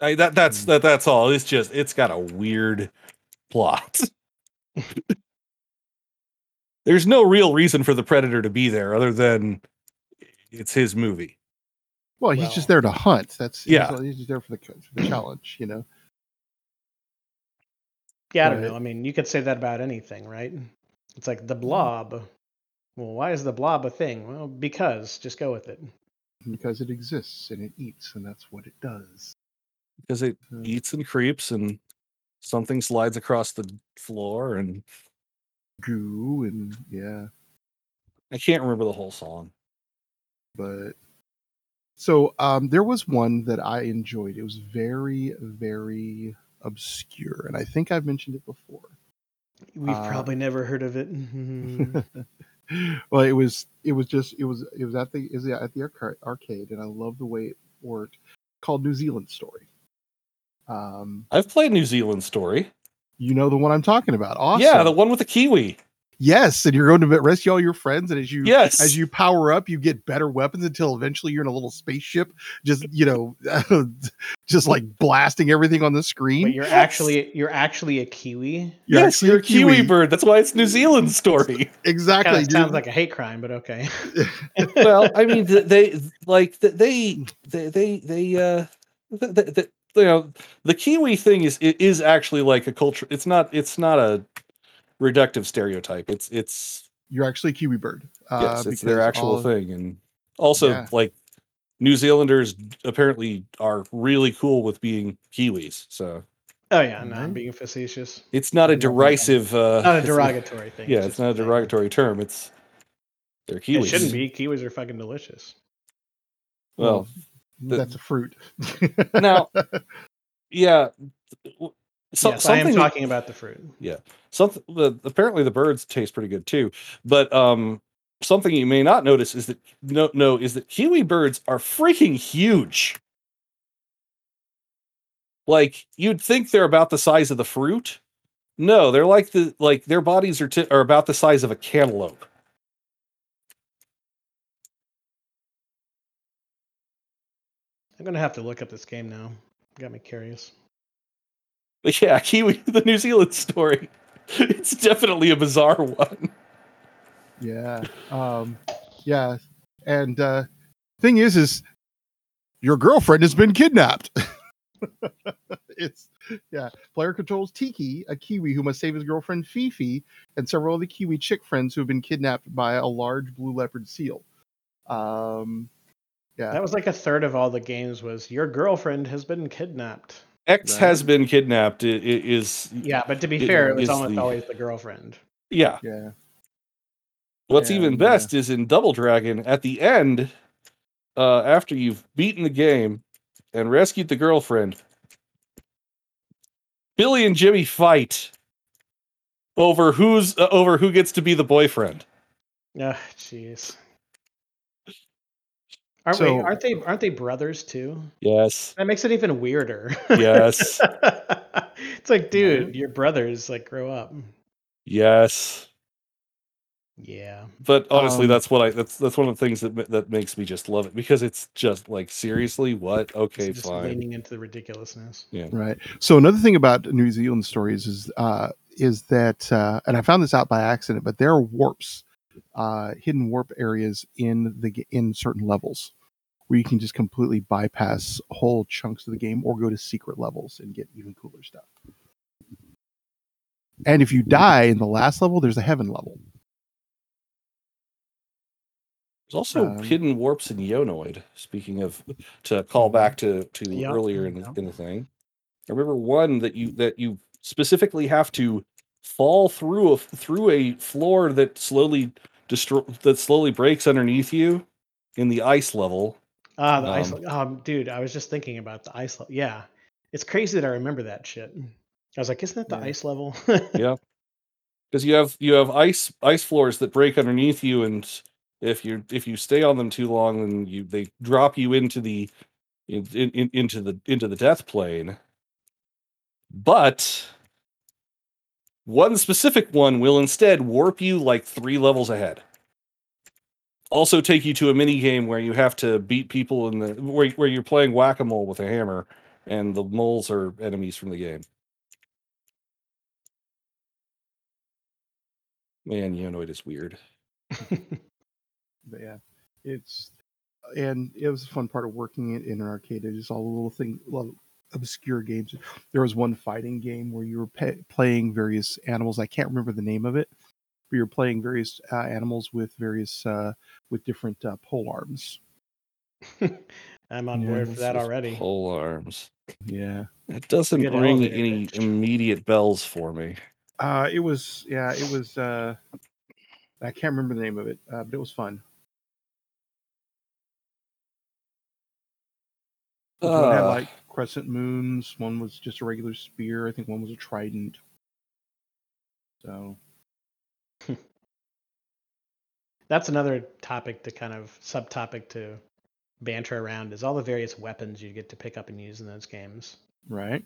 I, that that's Hmm. that that's all. It's just it's got a weird plot. There's no real reason for the Predator to be there other than it's his movie. well he's just there to hunt that's Yeah. he's, just there for the for the challenge you know Yeah, I don't Right. know. I mean, you could say that about anything, right? It's like the blob. Well, why is the blob a thing? Well, because. Just go with it. because it exists and it eats and that's what it does Because it Hmm. eats and creeps and something slides across the floor and goo and yeah I can't remember the whole song. But so um there was one that i enjoyed it was very very obscure and i think i've mentioned it before We've Uh, probably never heard of it. well it was it was just it was it was at the is at the arcade and i love the way it worked called new zealand story um I've played New Zealand Story. you know the one i'm talking about awesome Yeah, the one with the kiwi. Yes and you're going to rescue all your friends and as you Yes. as you power up you get better weapons until eventually you're in a little spaceship just you know just like blasting everything on the screen But you're Yes. actually you're actually a kiwi. You're yes, you're a a kiwi. kiwi. bird. That's why it's New Zealand Story. exactly Kind of sounds like a hate crime, but okay. well, I mean, they like they they they they uh, th- th- th- you know, the kiwi thing is it is actually like a culture. It's not. It's not a reductive stereotype. It's it's you're actually a kiwi bird uh, yes, it's their actual all- thing, and also Yeah. like New Zealanders apparently are really cool with being kiwis. So Oh yeah, no, I'm being facetious. it's not a derisive. Uh, Not a derogatory thing. Yeah, it's it's not a thing. derogatory term. It's they're kiwis. It shouldn't be. Kiwis are fucking delicious. Well, the- that's a fruit now, yeah. So, yes, I am talking about the fruit. Yeah, something the, apparently the birds taste pretty good too but um something you may not notice is that no no is that kiwi birds are freaking huge like you'd think they're about the size of the fruit no they're like the like their bodies are t- are about the size of a cantaloupe I'm gonna have to look up this game now. Got me curious. But yeah kiwi the new zealand story it's definitely a bizarre one yeah um yeah and uh thing is is your girlfriend has been kidnapped. it's yeah. Player controls Tiki, a Kiwi who must save his girlfriend Fifi and several other Kiwi chick friends who have been kidnapped by a large blue leopard seal. Um, yeah, That was like a third of all the games was your girlfriend has been kidnapped. X Right. has been kidnapped. i- i- Is Yeah, but to be It fair, it was almost the- always the girlfriend. yeah. yeah. What's even And, uh, best is in Double Dragon at the end, uh, after you've beaten the game and rescued the girlfriend, Billy and Jimmy fight over who's uh, over who gets to be the boyfriend. Ah, jeez. Aren't, So- wait, aren't they aren't they brothers too? Yes. That makes it even weirder. Yes. it's like, dude, your brothers like grow up. Yes. Yeah. But honestly, Um, that's what I that's that's one of the things that that makes me just love it because it's just like seriously what? Okay, It's just fine. leaning into the ridiculousness. Yeah. Right. So another thing about New Zealand stories is uh, is that, uh, and I found this out by accident, but there are warps, uh, hidden warp areas in the in certain levels where you can just completely bypass whole chunks of the game or go to secret levels and get even cooler stuff. And if you die in the last level, there's a heaven level. There's also Um, hidden warps in Yo! Noid. Speaking of, to call back to to Yeah, earlier in the, yeah. in the thing, I remember one that you that you specifically have to fall through a through a floor that slowly destroy that slowly breaks underneath you in the ice level. Ah, the ice. Um, Um, dude, I was just thinking about the ice level. Yeah, it's crazy that I remember that shit. I was like, isn't that the Yeah. ice level? Yeah. Because you have you have ice ice floors that break underneath you, and if you if you stay on them too long, then you they drop you into the in, in, into the into the death plane. But one specific one will instead warp you like three levels ahead. Also take you to a mini game where you have to beat people in the where, where you're playing whack-a-mole with a hammer and the moles are enemies from the game. Man, Yo! Noid is weird. Yeah, it's and it was a fun part of working it in an arcade. It's all the little thing, little obscure games. There was one fighting game where you were pa playing various animals. I can't remember the name of it, but you're playing various uh, animals with various uh, with different uh, pole arms. I'm on Yeah, board for This that is already. Pole arms. Yeah, It doesn't Good ring any pitch. immediate bells for me. uh, it was yeah, it was. Uh, I can't remember the name of it, uh, but it was fun. One had Uh, like crescent moons. One was just a regular spear. I think one was a trident. So That's another topic to kind of subtopic to banter around is all the various weapons you get to pick up and use in those games. right.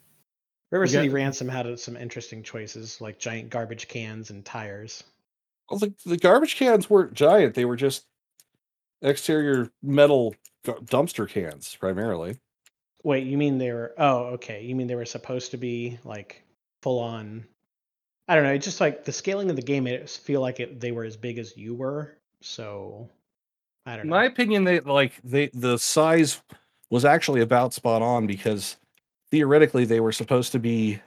River You got- City Ransom had some interesting choices like giant garbage cans and tires. well, the, the garbage cans weren't giant; they were just exterior metal dumpster cans, primarily. Wait, you mean they were? Oh, okay. You mean they were supposed to be like full on? I don't know. It's just like the scaling of the game made it feel like it, they were as big as you were. So I don't In know. my opinion, they like they the size was actually about spot on because theoretically they were supposed to be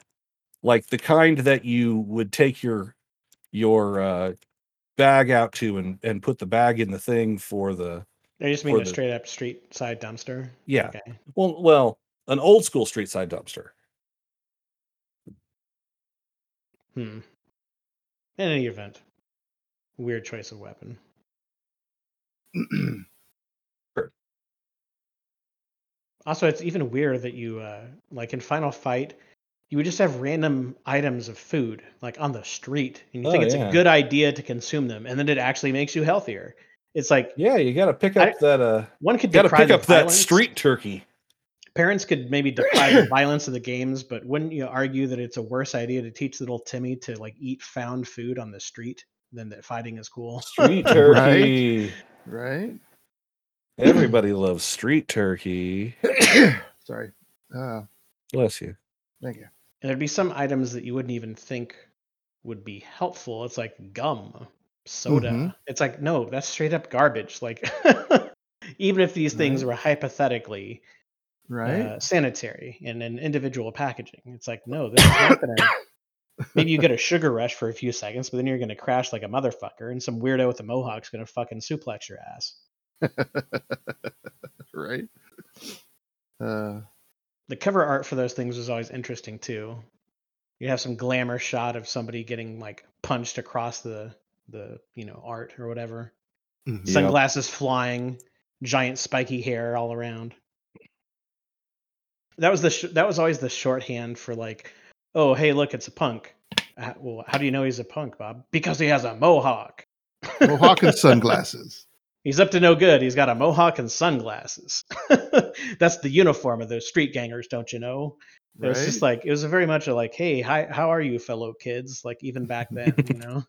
like the kind that you would take your your uh, bag out to and and put the bag in the thing for the I just mean a the- straight up street side dumpster. yeah Okay. well well an old school street side dumpster Hmm. In any event, weird choice of weapon. Also, it's even weirder that you, uh, like in Final Fight, you would just have random items of food, like on the street, and you think Oh, it's yeah. a good idea to consume them, and then it actually makes you healthier. It's like yeah you got to pick I- up that uh one could got to pick the up that street turkey Parents could maybe decry the violence of the games, but wouldn't you argue that it's a worse idea to teach little Timmy to like eat found food on the street than that fighting is cool? street turkey right. everybody loves street turkey Sorry. Uh, bless you thank you. And there'd be some items that you wouldn't even think would be helpful. It's like gum, soda. Mhm. It's like, no, that's straight up garbage. Like, even if these things Right. were hypothetically Right. uh, sanitary and an individual packaging. It's like, no, this is not gonna. Maybe you get a sugar rush for a few seconds, but then you're gonna crash like a motherfucker, and some weirdo with a mohawk's gonna fucking suplex your ass. right. Uh, The cover art for those things was always interesting too. You have some glamour shot of somebody getting like punched across the the you know art or whatever. mhm. Yeah. Sunglasses flying, giant spiky hair all around. That was the sh- that was always the shorthand for like, oh hey look it's a punk. Uh, well, how do you know he's a punk, Bob? Because he has a mohawk. Mohawk and sunglasses. He's up to no good. He's got a mohawk and sunglasses. That's the uniform of those street gangers, don't you know? It was just like it was very much a like, hey, hi, how are you, fellow kids? Like even back then, you know,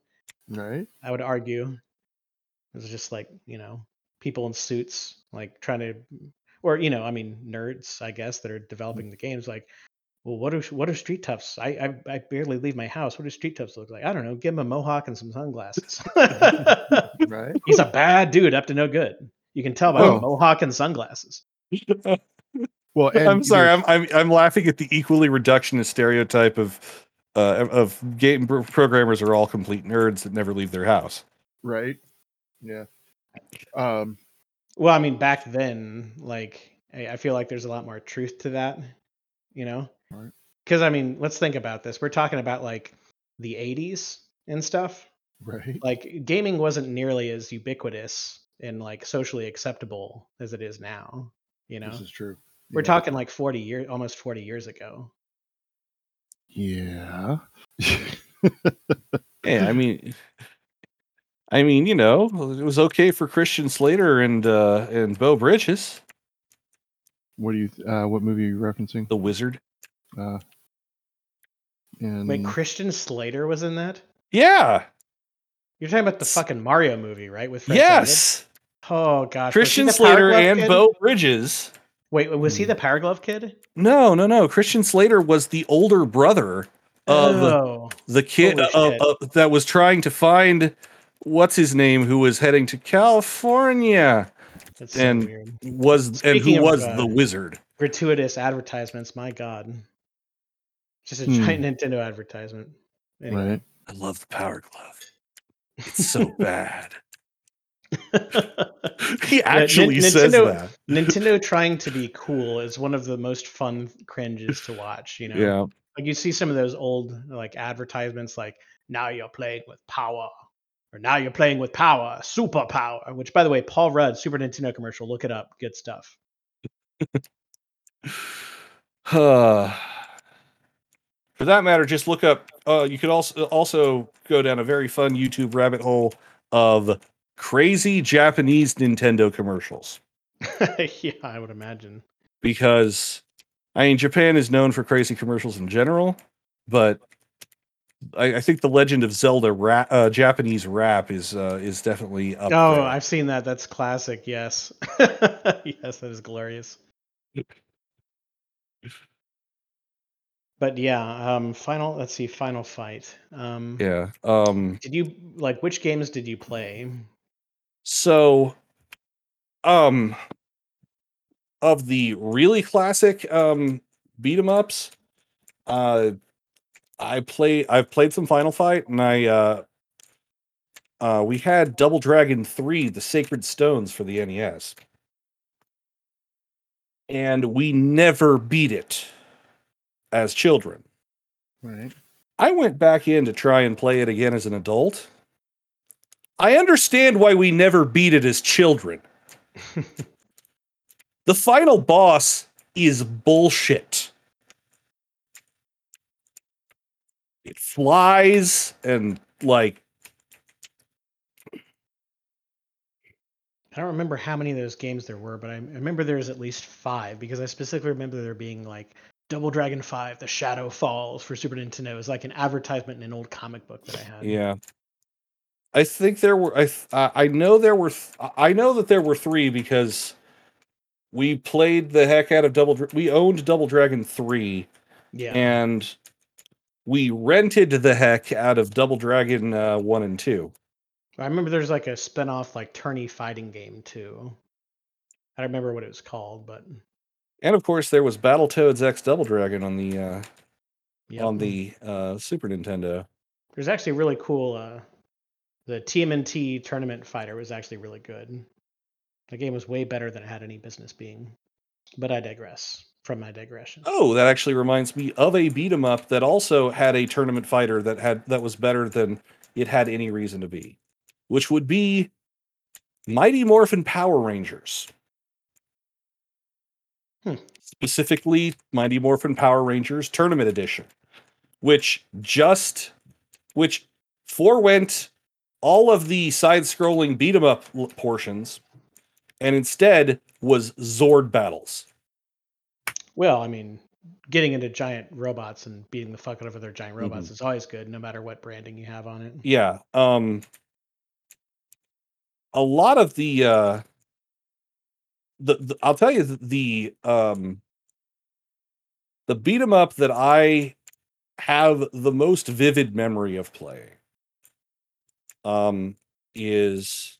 Right. I would argue it was just like you know people in suits like trying to, or you know, I mean nerds, I guess that are developing the games. Like, well, what are what are street toughs? I I, I barely leave my house. What do street toughs look like? I don't know. Give him a mohawk and some sunglasses. Right. He's a bad dude, up to no good. You can tell by Oh. the mohawk and sunglasses. Well, and I'm sorry. there's- I'm, I'm I'm laughing at the equally reductionist stereotype of uh, of- of game programmers are all complete nerds that never leave their house. right. Yeah. Um. Well, I mean, back then, like, I, I feel like there's a lot more truth to that, you know? Right. Because, I mean, let's think about this. We're talking about like the 80s and stuff. Right. Like, gaming wasn't nearly as ubiquitous and like socially acceptable as it is now, you know? This is true. We're Yeah. talking like 40 years, almost 40 years ago. Yeah. Yeah, I mean, I mean, you know, it was okay for Christian Slater and uh, and Beau Bridges, what do you? Uh, what movie are you referencing? the Wizard. Uh. And Wait, Christian Slater was in that? Yeah. You're talking about the fucking Mario movie, right? With Fred Savage? yes. Oh gosh, Christian Slater and? Beau Bridges. Wait, was he Hmm. the Power Glove kid? No, no, no. Christian Slater was the older brother of oh, the kid uh, uh, that was trying to find what's his name who was heading to California that's so and weird. was and Speaking who of, was uh, the wizard. Gratuitous advertisements, my god. Just a Hmm. giant Nintendo advertisement. Anyway. right. I love the power glove. It's so bad. he actually Nin- says Nintendo- that. Nintendo trying to be cool is one of the most fun cringes to watch, you know. Yeah. Like you see some of those old like advertisements like now you're playing with power or now you're playing with power, super power, which by the way, Paul Rudd, Super Nintendo commercial, look it up, good stuff. Uh, for that matter, just look up. Uh, you could also also go down a very fun YouTube rabbit hole of crazy Japanese Nintendo commercials yeah, I would imagine. because I mean Japan is known for crazy commercials in general, but I, I think the Legend of Zelda rap, uh, Japanese rap is uh, is definitely up Oh, there. I've seen that. That's classic. Yes. yes, that is glorious. But yeah, um final let's see, final fight. Um yeah. Um, did you like which games did you play? So, um, of the really classic um beat 'em ups, uh, I play. I've played some Final Fight, and I uh, uh, we had Double Dragon Three: The Sacred Stones for the NES, and we never beat it as children. Right. I went back in to try and play it again as an adult. I understand why we never beat it as children. the final boss is bullshit. It flies and like I don't remember how many of those games there were, but I I remember there was at least five because I specifically remember there being like Double Dragon 5, The Shadow Falls for Super Nintendo. It was like an advertisement in an old comic book that I had. yeah. I think there were I th- I know there were th- I know that there were 3 because we played the heck out of Double Dra- we owned Double Dragon 3 Yeah. and we rented the heck out of Double Dragon uh, 1 and 2. I remember there's like a spin-off like tourney fighting game too. I don't remember what it was called, but And of course, there was Battletoads X Double Dragon on the uh, Yep. on the uh, Super Nintendo. There's actually really cool. Uh, the TMNT tournament fighter was actually really good. The game was way better than it had any business being. But I digress from my digression. Oh, that actually reminds me of a beat 'em up that also had a tournament fighter that had that was better than it had any reason to be, which would be Mighty Morphin Power Rangers. Hmm. Specifically, Mighty Morphin Power Rangers Tournament Edition, which just which forewent all of the side-scrolling beat 'em up portions, and instead was Zord battles. Well, I mean, getting into giant robots and beating the fuck out of other giant robots Mm-hmm. is always good, no matter what branding you have on it. yeah um a lot of the uh the, the i'll tell you the um the beat 'em up that i have the most vivid memory of playing um is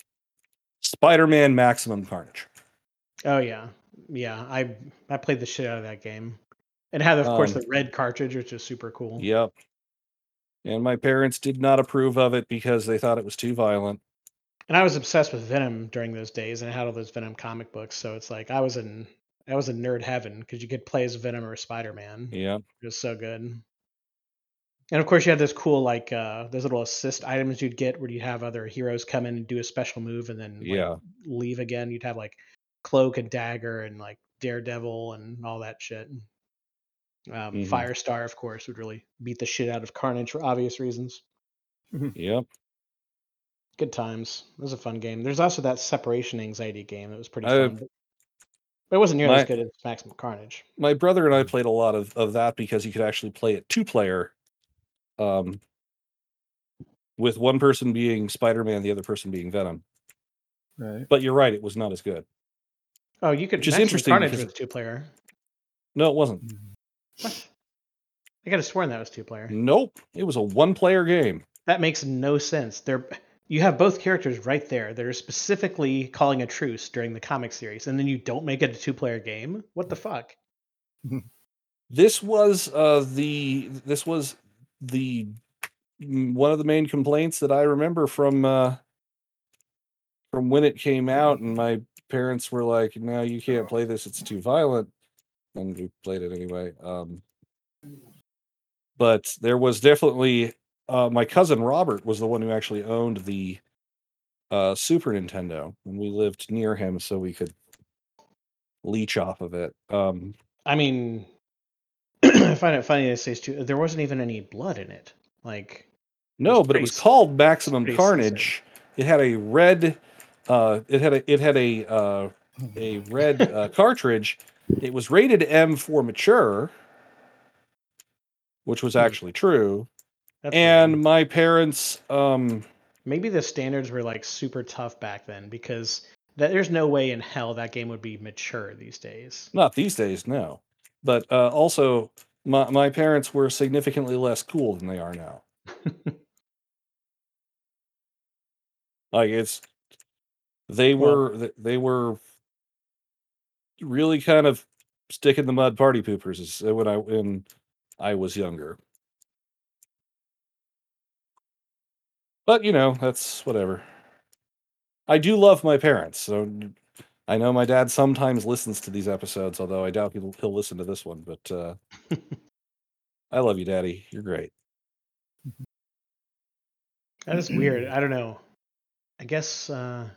spider-man maximum carnage Oh yeah, yeah. I I played the shit out of that game. It had, of course, Um, the red cartridge, which is super cool. yep and my parents did not approve of it because they thought it was too violent And I was obsessed with Venom during those days, and I had all those Venom comic books. So it's like I was in I was in nerd heaven because you could play as Venom or Spider Man. yeah It was so good. And of course, you had those cool like uh, those little assist items you'd get where you'd have other heroes come in and do a special move and then like, Yeah. leave again. You'd have like cloak and dagger and like daredevil and all that shit. Um, Mhm. Firestar, of course, would really beat the shit out of Carnage for obvious reasons. yep Good times. It was a fun game. There's also that separation anxiety game. It was pretty fun. But but it wasn't nearly my- as good as Maximum Carnage. my brother and I played a lot of, of that because you could actually play it two player, um, with one person being Spider Man, the other person being Venom. Right. But you're right; it was not as good. Oh, you could. Which is Maximum interesting Carnage because- was two player. No, it wasn't. What? I could have sworn that was two player. Nope, it was a one player game. That makes no sense. They're you have both characters right there that are specifically calling a truce during the comic series, and then you don't make it a two player game. What the fuck? This was uh, the this was the mm, one of the main complaints that I remember from uh, from when it came out, and my parents were like, "No, you can't play this; it's too violent." And we played it anyway. Um, but there was definitely uh, my cousin Robert was the one who actually owned the uh, Super Nintendo, and we lived near him, so we could leech off of it. Um, I mean, I find it funny to say two. There wasn't even any blood in it. Like No, was but it was called Maximum Carnage. It had a red. Uh, it had a it had a uh, a red uh, cartridge. It was rated M for mature, which was Hmm. actually true. that's And weird. my parents, um, maybe the standards were like super tough back then because that, there's no way in hell that game would be mature these days. not these days, no, but uh, also my my parents were significantly less cool than they are now. Like it's they Well- were th- they were really kind of stick in the mud party poopers is- uh, when I when I was younger. But you know, that's whatever. I do love my parents, so I know my dad sometimes listens to these episodes, although I doubt he'll, he'll listen to this one. But uh, I love you, Daddy. You're great. That is weird. I don't know. I guess uh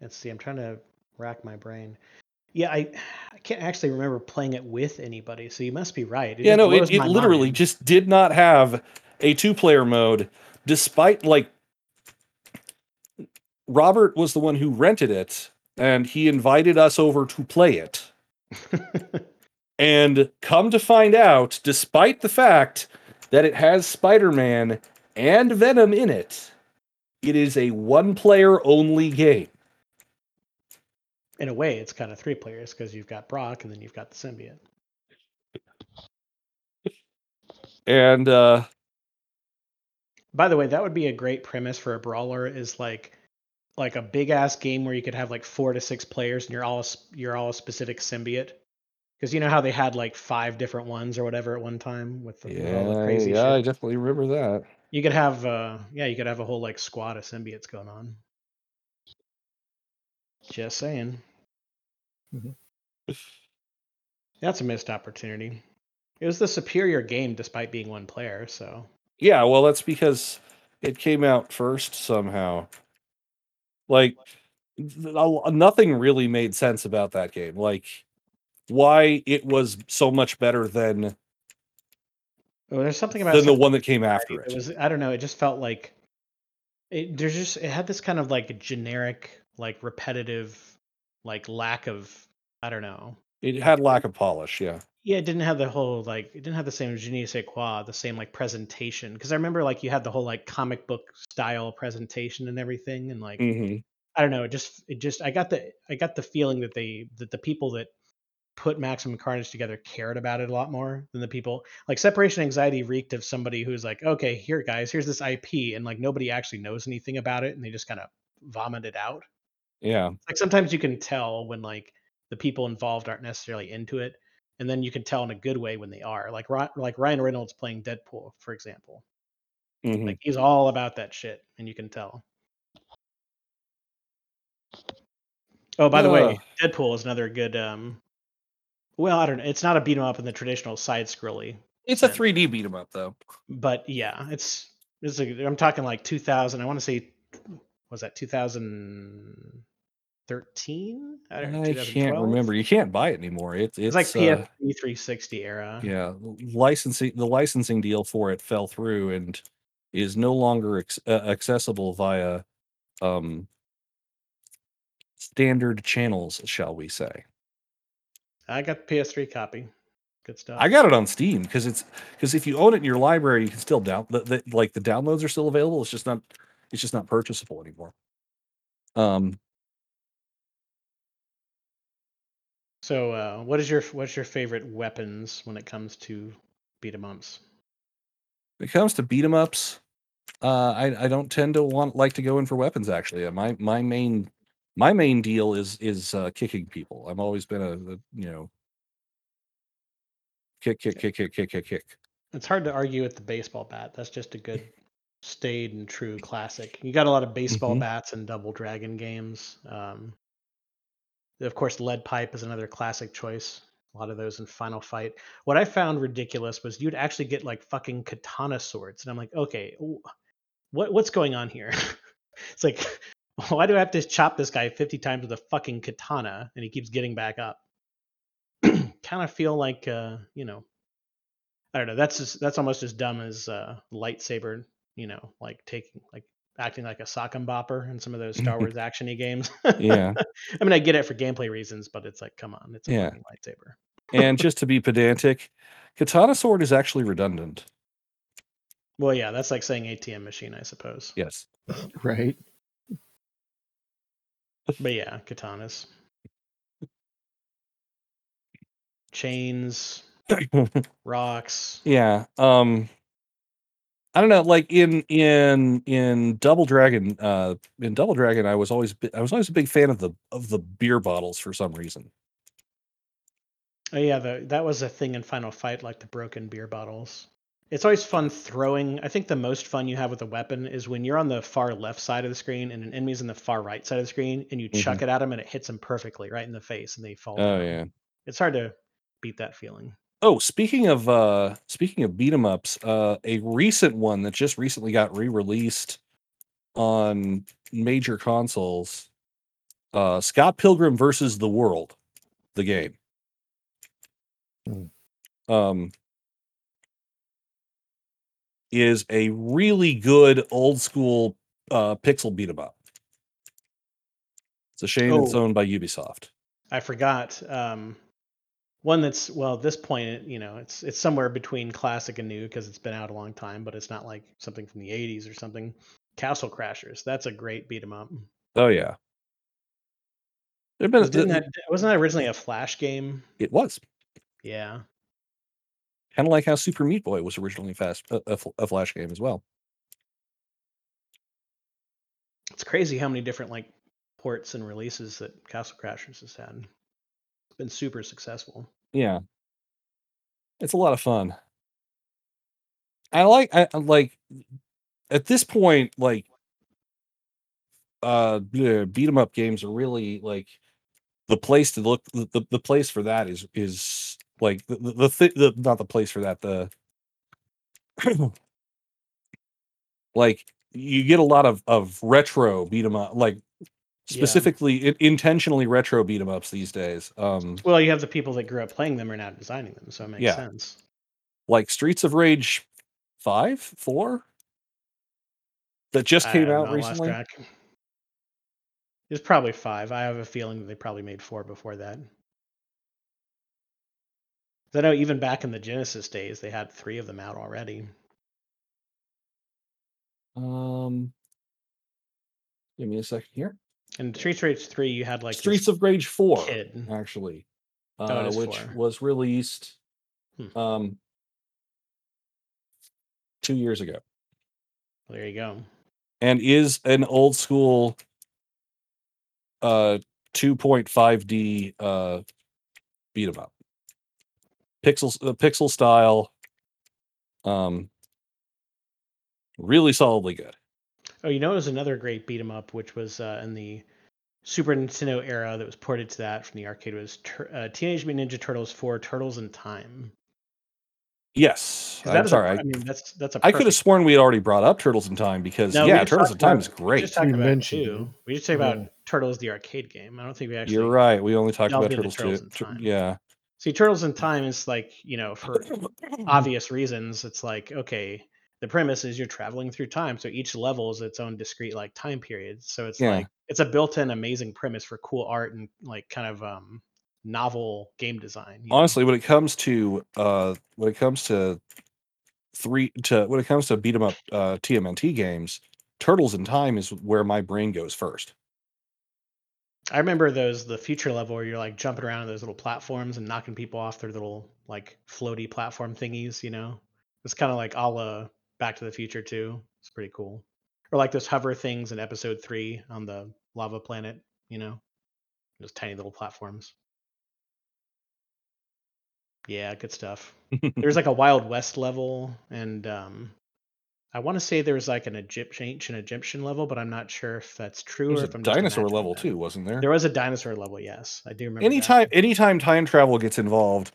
let's see, I'm trying to rack my brain. Yeah, I I can't actually remember playing it with anybody, so you must be right. yeah, no, it, it literally mind. just did not have a two player mode, despite like Robert was the one who rented it and he invited us over to play it. And come to find out, despite the fact that it has Spider Man and Venom in it, it is a one player only game. In a way, it's kind of three players because you've got Brock and then you've got the symbiote. And uh, By the way, that would be a great premise for a brawler. Is like like a big ass game where you could have like four to six players and you're all you're all a specific symbiote. Because you know how they had like five different ones or whatever at one time with, the, with all the Yeah, crazy yeah, I definitely remember that. You could have, uh, yeah, you could have a whole like squad of symbiotes going on. Just saying. Mhm. That's a missed opportunity. It was the superior game despite being one player, so Yeah, well, that's because it came out first somehow. Like, nothing really made sense about that game. Like, why it was so much better than well, there's something about than the one that came after that it. was I don't know, it just felt like it there's just it had this kind of like generic, like repetitive, like lack of I don't know. It had lack of polish. Yeah. Yeah, it didn't have the whole like it didn't have the same je ne sais quoi, the same like presentation. Because I remember like you had the whole like comic book style presentation and everything, and like hmm I don't know, it just it just I got the I got the feeling that they that the people that put Maximum Carnage together cared about it a lot more than the people like Separation Anxiety reeked of somebody who's like, okay, here guys, here's this IP, and like nobody actually knows anything about it, and they just kind of vomit it out. Yeah. Like sometimes you can tell when like the people involved aren't necessarily into it, and then you can tell in a good way when they are. Like like Ryan Reynolds playing Deadpool, for example. hmm Like he's all about that shit, and you can tell. Oh, by the way, Deadpool is another good. um Well, I don't know. It's not a beat 'em up in the traditional side scrolly, It's a 3D beat 'em up though. but yeah, it's. It's a, I'm talking like 2000. I want to say, was that 2013? I don't know. I can't remember. You can't buy it anymore. It's It's it's like uh, PS 360 era. yeah licensing the licensing deal for it fell through and is no longer ex- uh, accessible via um standard channels, shall we say? I got the PS3 copy. Good stuff. I got it on Steam because it's because if you own it in your library, you can still down the, the like the downloads are still available. It's just not it's just not purchasable anymore. Um, So, uh, what is your what's your favorite weapons when it comes to beat 'em ups? when it comes to beat 'em ups, uh, I I don't tend to want like to go in for weapons. Actually, Uh, my my main my main deal is is uh, kicking people. I've always been a, a you know kick kick kick kick kick kick kick. It's hard to argue with the baseball bat. That's just a good, staid and true classic. You got a lot of baseball Mhm. bats in Double Dragon games. Um, of course, lead pipe is another classic choice. A lot of those in Final Fight. What I found ridiculous was you'd actually get like fucking katana swords, and I'm like, okay, what what's going on here? it's like, why do I have to chop this guy 50 times with a fucking katana, and he keeps getting back up? kind of feel like, uh, you know, I don't know. That's just, that's almost as dumb as uh, lightsaber. You know, like taking like acting like a sock and bopper in some of those Star Wars actiony games. Yeah, I mean, I get it for gameplay reasons, but it's like, come on, it's a Yeah. lightsaber. and just to be pedantic, katana sword is actually redundant. Well, yeah, that's like saying ATM machine, I suppose. Yes. Right. But yeah, katanas, chains, rocks. Yeah. Um I don't know, like in in in Double Dragon, uh in Double Dragon I was always I was always a big fan of the of the beer bottles for some reason. Oh yeah, the, that was a thing in Final Fight, like the broken beer bottles. It's always fun throwing. I think the most fun you have with a weapon is when you're on the far left side of the screen and an enemy's on the far right side of the screen, and you chuck it at them and it hits them perfectly right in the face, and they fall. Oh down. yeah. it's hard to beat that feeling. Oh, speaking of uh speaking of beat 'em ups, uh a recent one that just recently got re-released on major consoles, uh Scott Pilgrim versus the World, the game. Hmm. Um is a really good old school uh pixel beat 'em up. It's a shame it's Oh. owned by Ubisoft. I forgot um, one that's well at this point, you know, it's it's somewhere between classic and new because it's been out a long time, but it's not like something from the '80s or something. Castle Crashers, that's a great beat 'em up. Oh yeah. There've been Didn't th- that wasn't that originally a Flash game? it was Yeah. kind of like how Super Meat Boy was originally fast a, a, a flash game as well. It's crazy how many different like ports and releases that Castle Crashers has had. It's been super successful. Yeah. It's a lot of fun. I like I I like at this point, like uh beat 'em up games are really like the place to look the, the, place for that is is like the the, the, the not the place for that the like you get a lot of of retro beat 'em up like Yeah. specifically intentionally retro beat 'em ups these days um Well, you have the people that grew up playing them are now designing them, so it makes Yeah. sense. like streets of rage 5 4 that just came out recently. It's probably five. I have a feeling that they probably made four before that. I know even back in the Genesis days, they had three of them out already. um give me a second here And Streets of Rage 3, you had like streets of rage 4 kid. actually Oh, uh, is which four. was released Hmm. um two years ago There you go. and is an old school uh 2.5d uh beat 'em up Pixel, uh, pixel style um really solidly good Oh, you know, it was another great beat 'em up, which was uh, in the Super Nintendo era that was ported to that from the arcade was Tur- uh, Teenage Mutant Ninja Turtles 4 Turtles in Time. Yes, that i'm sorry I mean, that's that's a. I could have sworn we had already brought up turtles in time because No, yeah turtles in time about is it. We great just talked We about it mentioned too. it. We just talked about Yeah. Turtles the arcade game. I don't think we actually. you're right we only talked about turtles, Turtles in too. Tur- Time. yeah See, Turtles in Time is like you know for obvious reasons. It's like okay, the premise is you're traveling through time, so each level is its own discrete like time period. So it's Yeah. like it's a built-in amazing premise for cool art and like kind of um novel game design. you know? honestly when it comes to uh when it comes to three to when it comes to beat 'em up uh tmnt games turtles in time is where my brain goes first I remember those the future level where you're like jumping around on those little platforms and knocking people off their little like floaty platform thingies. You know, it's kind of like a la Back to the Future too. It's pretty cool. Or like those hover things in Episode Three on the lava planet. You know, those tiny little platforms. Yeah, good stuff. There's like a Wild West level, and um, I want to say there was like an Egyptian ancient Egyptian level, but I'm not sure if that's true there's or a if I'm dinosaur level that. too wasn't there There was a dinosaur level, yes, I do remember. that. anytime anytime time travel gets involved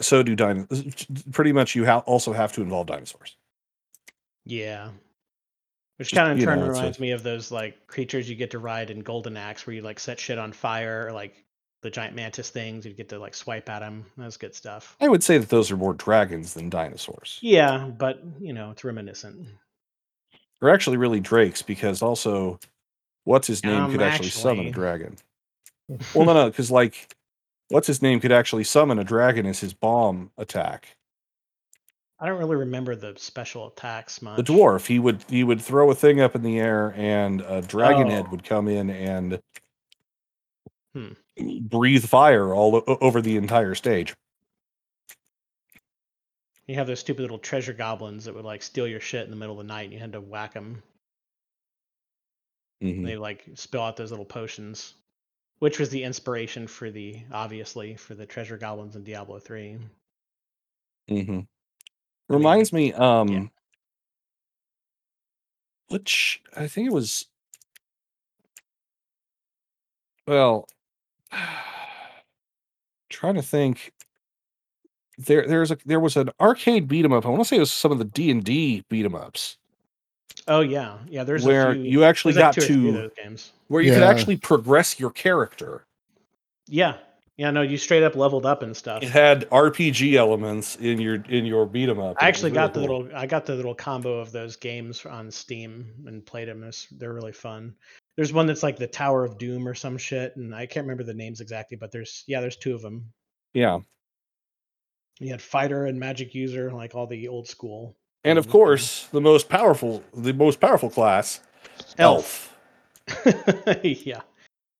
so do dinosaurs pretty much you ha- also have to involve dinosaurs Yeah. Which Just, kind of in turn know, it's a- reminds me of those like creatures you get to ride in Golden Axe where you like set shit on fire or like the giant mantis things. You get to like swipe at them. That's good stuff. i would say that those are more dragons than dinosaurs Yeah, but you know, it's reminiscent. they're actually really drakes because also what's his name Um, could actually, summon a dragon well no no because like what's his name could actually summon a dragon as his bomb attack I don't really remember the special attacks much. the dwarf he would he would throw a thing up in the air and a dragon head Oh. would come in and Hmm. breathe fire all o- over the entire stage You have those stupid little treasure goblins that would like steal your shit in the middle of the night and you had to whack them. Mhm. They like spill out those little potions, which was the inspiration for the obviously for the treasure goblins in Diablo 3. hmm Reminds me, um, which I think it was, well, trying to think. There, there's a there was an arcade beat 'em up. I want to say it was some of the D and D beat 'em ups Oh yeah, yeah. There's where a few, you actually there's like got two or three of to those games. where you could Yeah. actually progress your character. Yeah, yeah. No, you straight up leveled up and stuff. It had RPG elements in your in your beat 'em up. I actually really got the cool. little I got the little combo of those games on Steam and played them. It's, they're really fun. There's one that's like the Tower of Doom or some shit, and I can't remember the names exactly, but there's yeah, there's two of them. yeah. You had Fighter and Magic User, like all the old school. And of course, the most powerful the most powerful class, elf. yeah.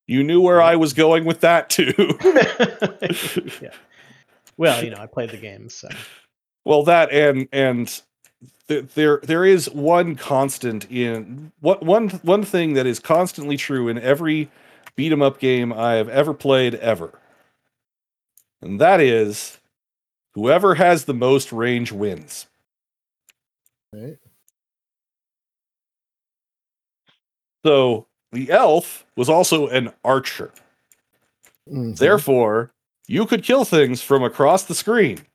You knew where I was going with that too. yeah. Well, you know, I played the games, so well, that and and th- there there is one constant in what one one thing that is constantly true in every beat 'em up game I have ever played ever. and that is whoever has the most range wins. Right. So the elf was also an archer. Mhm. Therefore, you could kill things from across the screen,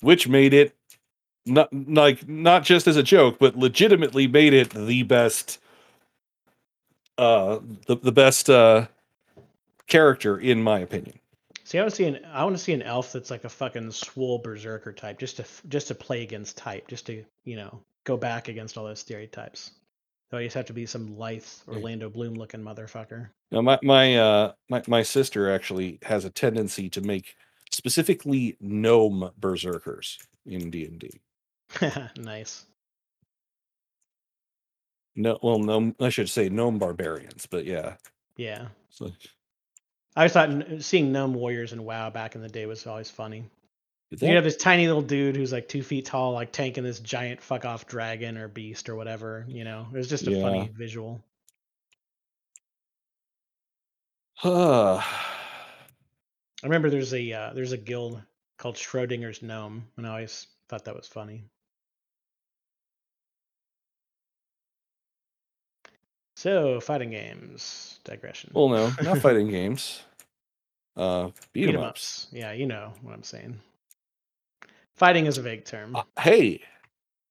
which made it not like not just as a joke, but legitimately made it the best, uh, the the best uh character in my opinion. See, I want to see an I want to see an elf that's like a fucking swole berserker type, just to just to play against type, just to you know go back against all those stereotypes. So you just have to be some lithe Orlando Bloom looking motherfucker. Now, my my uh my my sister actually has a tendency to make specifically gnome berserkers in D and D. nice. No, well, gnome. I should say gnome barbarians, but yeah. Yeah. So, I always thought seeing gnome warriors in WoW back in the day was always funny. Did You that- have this tiny little dude who's like two feet tall, like tanking this giant fuck off dragon or beast or whatever. You know, it was just a Yeah. funny visual. Huh. I remember there's a uh, there's a guild called Schrodinger's Gnome, and I always thought that was funny. So fighting games digression. well, no, not fighting games. Uh, beat 'em Beat 'em ups. ups. Yeah, you know what I'm saying. Fighting is a vague term. Uh, hey,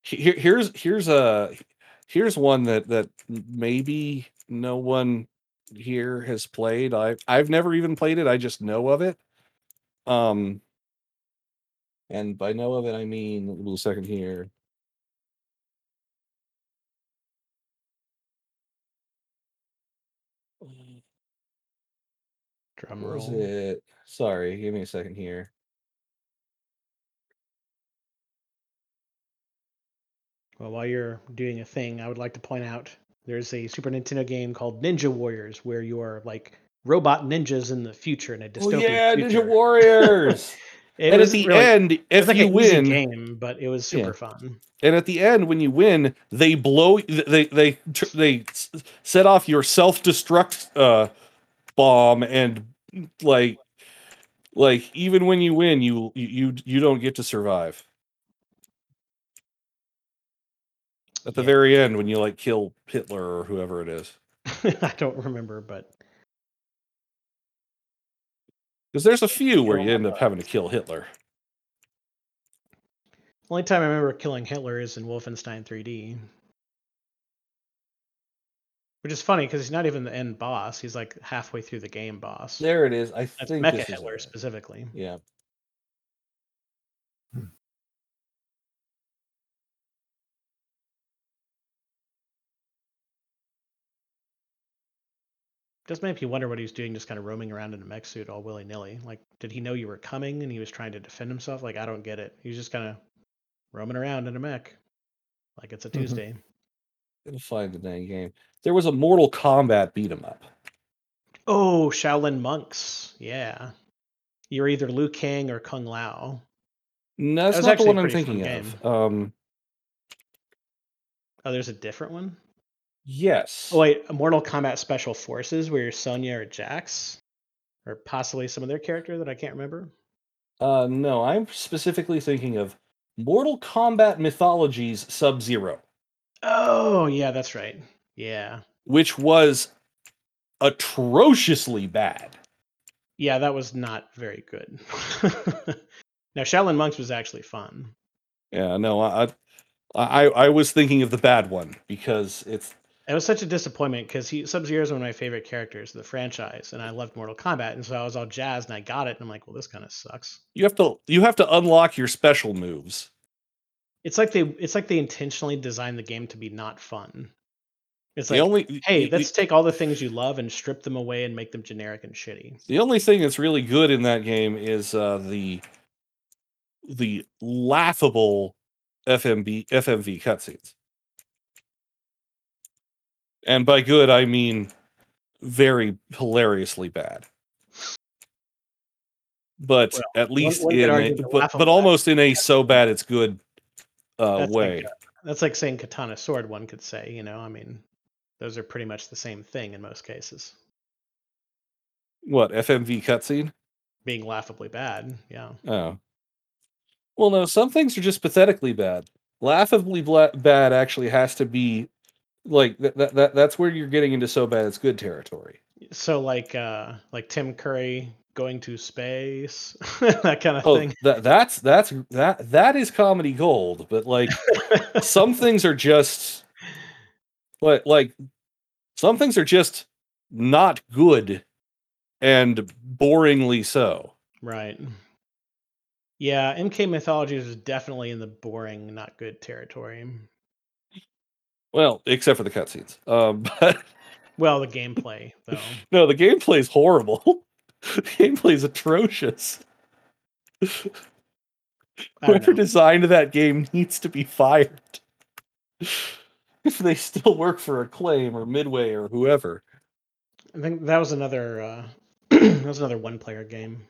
here, here's here's a here's one that that maybe no one here has played. I I've never even played it. I just know of it. Um, and by know of it, I mean a little second here. Drum Where's roll. it? Sorry, give me a second here. Well, while you're doing a thing, I would like to point out there's a Super Nintendo game called Ninja Warriors where you are like robot ninjas in the future in a dystopian. Oh yeah, future. Ninja Warriors. It and at wasn't the really- end, it if was like you an easy win, game, but it was Yeah. super fun. and at the end when you win, they blow they they they set off your self-destruct uh bomb and like like even when you win, you you you, you don't get to survive. At the Yeah. very end when you like kill Hitler or whoever it is. I don't remember, but Because there's a few where you end up having to kill Hitler. only time I remember killing Hitler is in Wolfenstein 3D. Which is funny because he's not even the end boss. He's like halfway through the game boss. There it is. I That's think Mecha this Hitler it. specifically. Yeah. Hmm. Does make you wonder what he was doing, just kind of roaming around in a mech suit all willy nilly. Like, did he know you were coming and he was trying to defend himself? Like, I don't get it. He was just kind of roaming around in a mech, like it's a Mhm. Tuesday. Gonna find the dang game. There was a Mortal Kombat beat 'em up. Oh, Shaolin monks. Yeah, you're either Liu Kang or Kung Lao. No, that's was not the one I'm thinking of. Um, Oh, there's a different one. Yes. Oh wait, Mortal Kombat Special Forces, where you're Sonya or Jax, or possibly some other character that I can't remember. Uh, no, I'm specifically thinking of Mortal Kombat Mythologies Sub Zero, Oh yeah, that's right. Yeah, which was atrociously bad. yeah, that was not very good. now Shaolin monks was actually fun. Yeah, no, I, I, I was thinking of the bad one because it's It was such a disappointment because he Sub Zero is one of my favorite characters of the franchise, and I loved Mortal Kombat, and so I was all jazzed, and I got it, and I'm like, well, this kind of sucks. you have to you have to unlock your special moves. It's like they it's like they intentionally designed the game to be not fun. It's The like, only hey, the- let's take all the things you love and strip them away and make them generic and shitty. The only thing that's really good in that game is uh, the the laughable FMB FMV cutscenes. And by good I mean very hilariously bad. But at least one in a, but, but almost in a so bad it's good uh, That's way. like, uh, that's like saying katana sword. One could say, you know, I mean, those are pretty much the same thing in most cases. what FMV cutscene? being laughably bad. Yeah. Oh. Well, no, some things are just pathetically bad. Laughably bla- bad actually has to be like that, that, that that's where you're getting into so bad it's good territory. So like uh like Tim Curry going to space, that kind of Oh, thing. that that's that's that that is comedy gold, but like some things are just like like some things are just not good and boringly so. Right. Yeah, MK Mythology is definitely in the boring, not good territory. Well, except for the cutscenes. Um, but Well, the gameplay though. no, the gameplay is horrible. the gameplay is atrocious. Whoever designed that game needs to be fired. if they still work for Acclaim or Midway or whoever. I think that was another uh that was another one player game.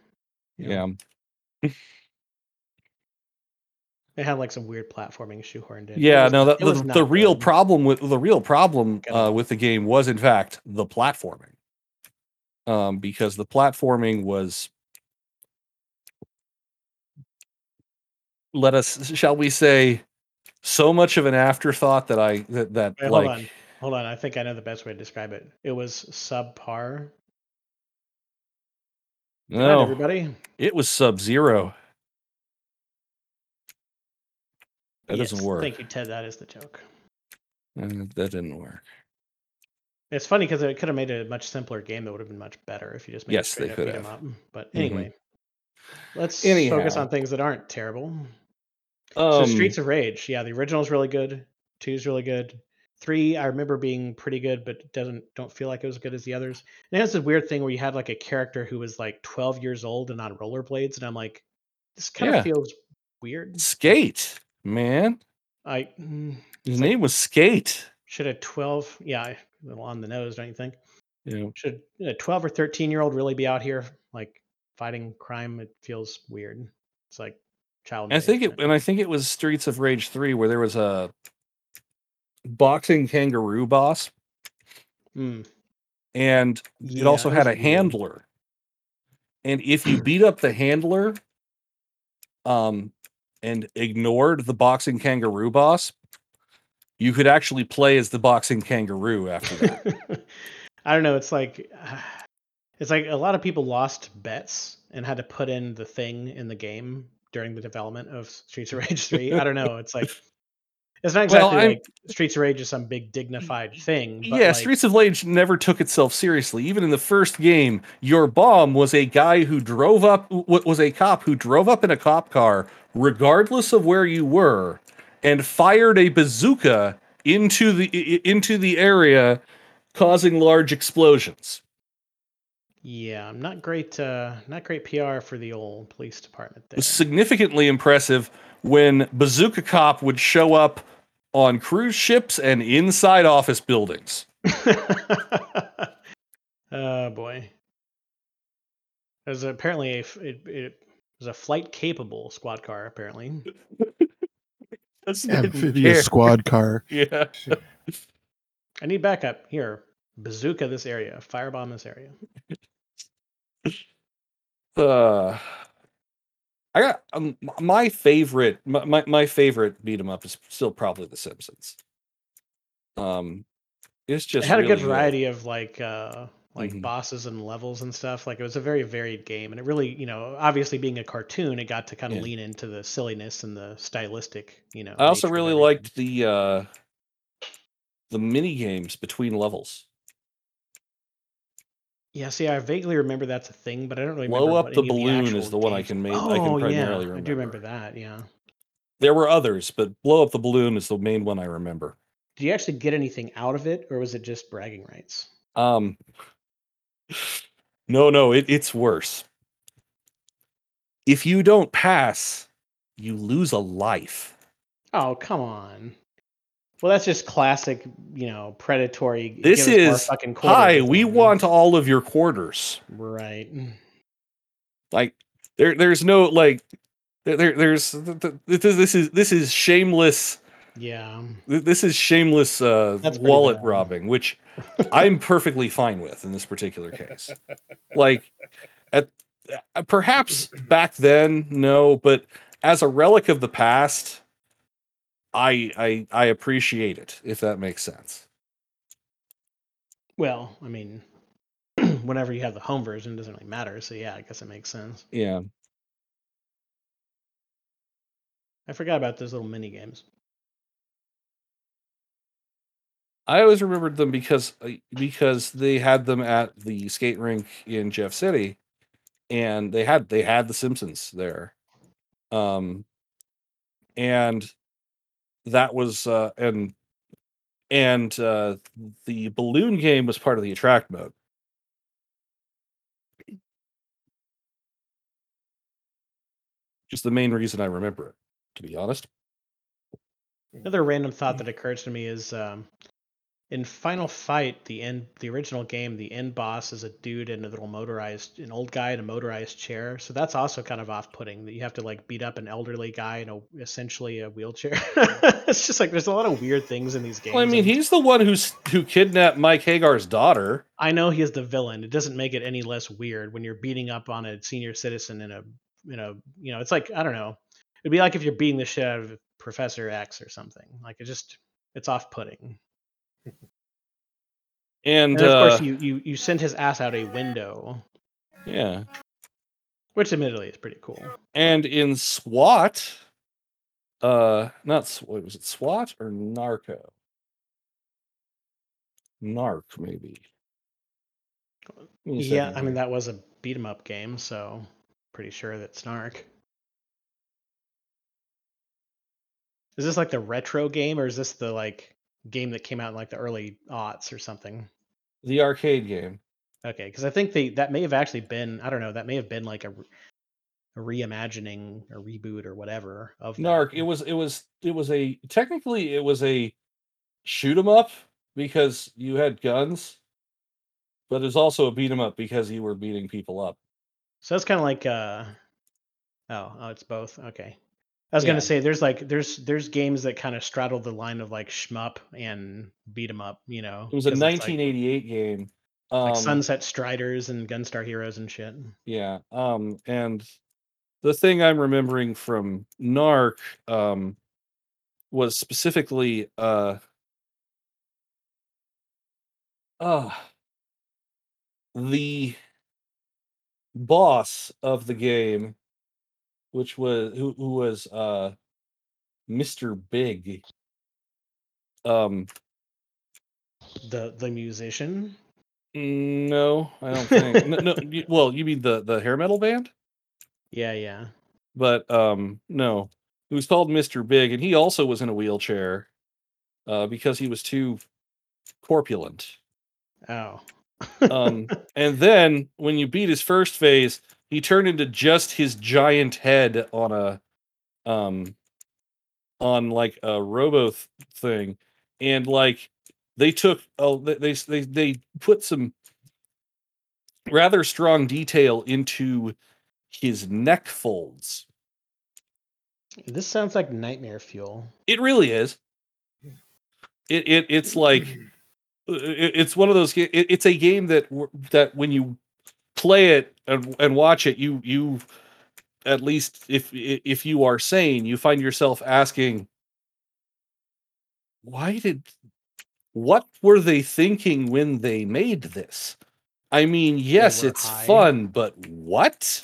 Yeah. It had like some weird platforming shoehorned in. Yeah, was no, the, the, real good. problem with the real problem uh, with the game was in fact the platforming. Um, because the platforming was let us shall we say so much of an afterthought that I that that Wait, like hold on. Hold on. I think I know the best way to describe it. It was subpar. No everybody. it was sub zero. That doesn't work. Thank you, Ted. That is the joke. Uh, that didn't work. It's funny because it could have made a much simpler game that would have been much better if you just made Yes, it they straight up could beat have. up. But Mhm. anyway, let's focus on things that aren't terrible. Um, so Streets of Rage, yeah, the original is really good. Two is really good. Three, I remember being pretty good, but doesn't don't feel like it was as good as the others. And it has this weird thing where you had like a character who was like 12 years old and on rollerblades, and I'm like, this kind Yeah. of feels weird. Skate, man. I mm, His name was Skate. should a 12, yeah, a little on the nose, don't you think? Know, Should a 12 or 13 year old really be out here like fighting crime? It feels weird. It's like child. I think it, and I think it was Streets of Rage three where there was a boxing kangaroo boss, Mm, and it yeah, also had a weird. handler. And if you beat up the handler, um, and ignored the boxing kangaroo boss, you could actually play as the boxing kangaroo after that. I don't know. It's like it's like a lot of people lost bets and had to put in the thing in the game during the development of Streets of Rage 3. I don't know. It's like it's not exactly I'm- like Streets of Rage is some big dignified thing. But yeah, like, Streets of Rage never took itself seriously. Even in the first game, your bomb was a guy who drove up, was a cop who drove up in a cop car, regardless of where you were, and fired a bazooka into the into the area, causing large explosions. Yeah, I'm not great. Uh, not great PR for the old police department It there. was significantly impressive when Bazooka Cop would show up on cruise ships and inside office buildings. oh boy. There's apparently a f- it, it was a flight capable squad car apparently. That's not Amphibious squad car. Yeah. I need backup here. Bazooka this area. Firebomb this area. Uh, I got um, my favorite. My, my favorite beat 'em up is still probably The Simpsons. Um, it's just it had a good variety of like uh like Mhm. bosses and levels and stuff. Like it was a very varied game, and it really, you know, obviously being a cartoon, it got to kind of Yeah. lean into the silliness and the stylistic. You know, I also really liked the uh the mini games between levels. Yeah, see, I vaguely remember that's a thing, but I don't really Blow remember up what the any of balloon actual is the one I games- can make- I Oh, can yeah, primarily I do remember remember. that. Yeah. There were others, but blow up the balloon is the main one I remember. Did you actually get anything out of it, or was it just bragging rights? Um, no, no, it, it's worse. If you don't pass, you lose a life. Oh, come on. Well, that's just classic, you know, predatory. This give us more is fucking quarters hi. We end." want all of your quarters. right. Like there, there's no like there, there there's th- th- this this is this is shameless. Yeah. This is shameless uh, wallet bad. robbing, which I'm perfectly fine with in this particular case. Like at uh, perhaps back then, no, but as a relic of the past, I I I appreciate it if that makes sense. Well, I mean, whenever you have the home version, it doesn't really matter. So yeah, I guess it makes sense. Yeah. I forgot about those little mini games. I always remembered them because uh, because they had them at the skate rink in Jeff City, and they had they had the Simpsons there, um, and that was uh, and and uh, the balloon game was part of the attract mode. Just the main reason I remember it, to be honest. Another random thought that occurs to me is um, in Final Fight, the end, the original game, the end boss is a dude in a little motorized, an old guy in a motorized chair. So that's also kind of off-putting that you have to like beat up an elderly guy in a essentially a wheelchair. it's just like there's a lot of weird things in these games. Well, I mean, and he's the one who's who kidnapped Mike Haggar's daughter. I know he is the villain. It doesn't make it any less weird when you're beating up on a senior citizen in a, you know, you know, it's like I don't know. It'd be like if you're beating the shit out of Professor X or something. Like it just, it's off-putting. And, And of uh, course, you, you you send his ass out a window, yeah, which admittedly is pretty cool. and in SWAT, uh, not what was it, SWAT or Narco? Narc, maybe. Give me a Yeah, I mean that was a beat 'em up game, so pretty sure that's Snark. Is this like the retro game, or is this the like game that came out in like the early aughts or something? the arcade game. Okay, because I think they that may have actually been I don't know that may have been like a, a reimagining or reboot or whatever of that. Narc. It was. It was. It was a. Technically, it was a shoot 'em up because you had guns, but it was also a beat 'em up because you were beating people up. So it's kind of like uh oh oh it's both okay. I was Yeah. gonna say there's like there's there's games that kind of straddle the line of like shmup and beat 'em up, you know. It was a it's like- 1988 game. Um, like Sunset Riders and Gunstar Heroes and shit. Yeah. Um, and the thing I'm remembering from Narc um, was specifically uh, uh, the boss of the game, which was who, who was uh, Mr. Big. Um, The the musician. mm, no, I don't think. no, no, you- well, you mean the the hair metal band? Yeah, yeah. but um no he was called mr big and he also was in a wheelchair uh because he was too corpulent Oh. um and then when you beat his first phase he turned into just his giant head on a um on like a robo th- thing and like they took oh they they they, put some rather strong detail into his neck folds this sounds like nightmare fuel. It really is. It it it's like it, it's one of those. It, it's a game that that when you play it and and watch it, you you at least if if you are sane, you find yourself asking, why did what were they thinking when they made this? I mean, yes, it's high. fun, but what?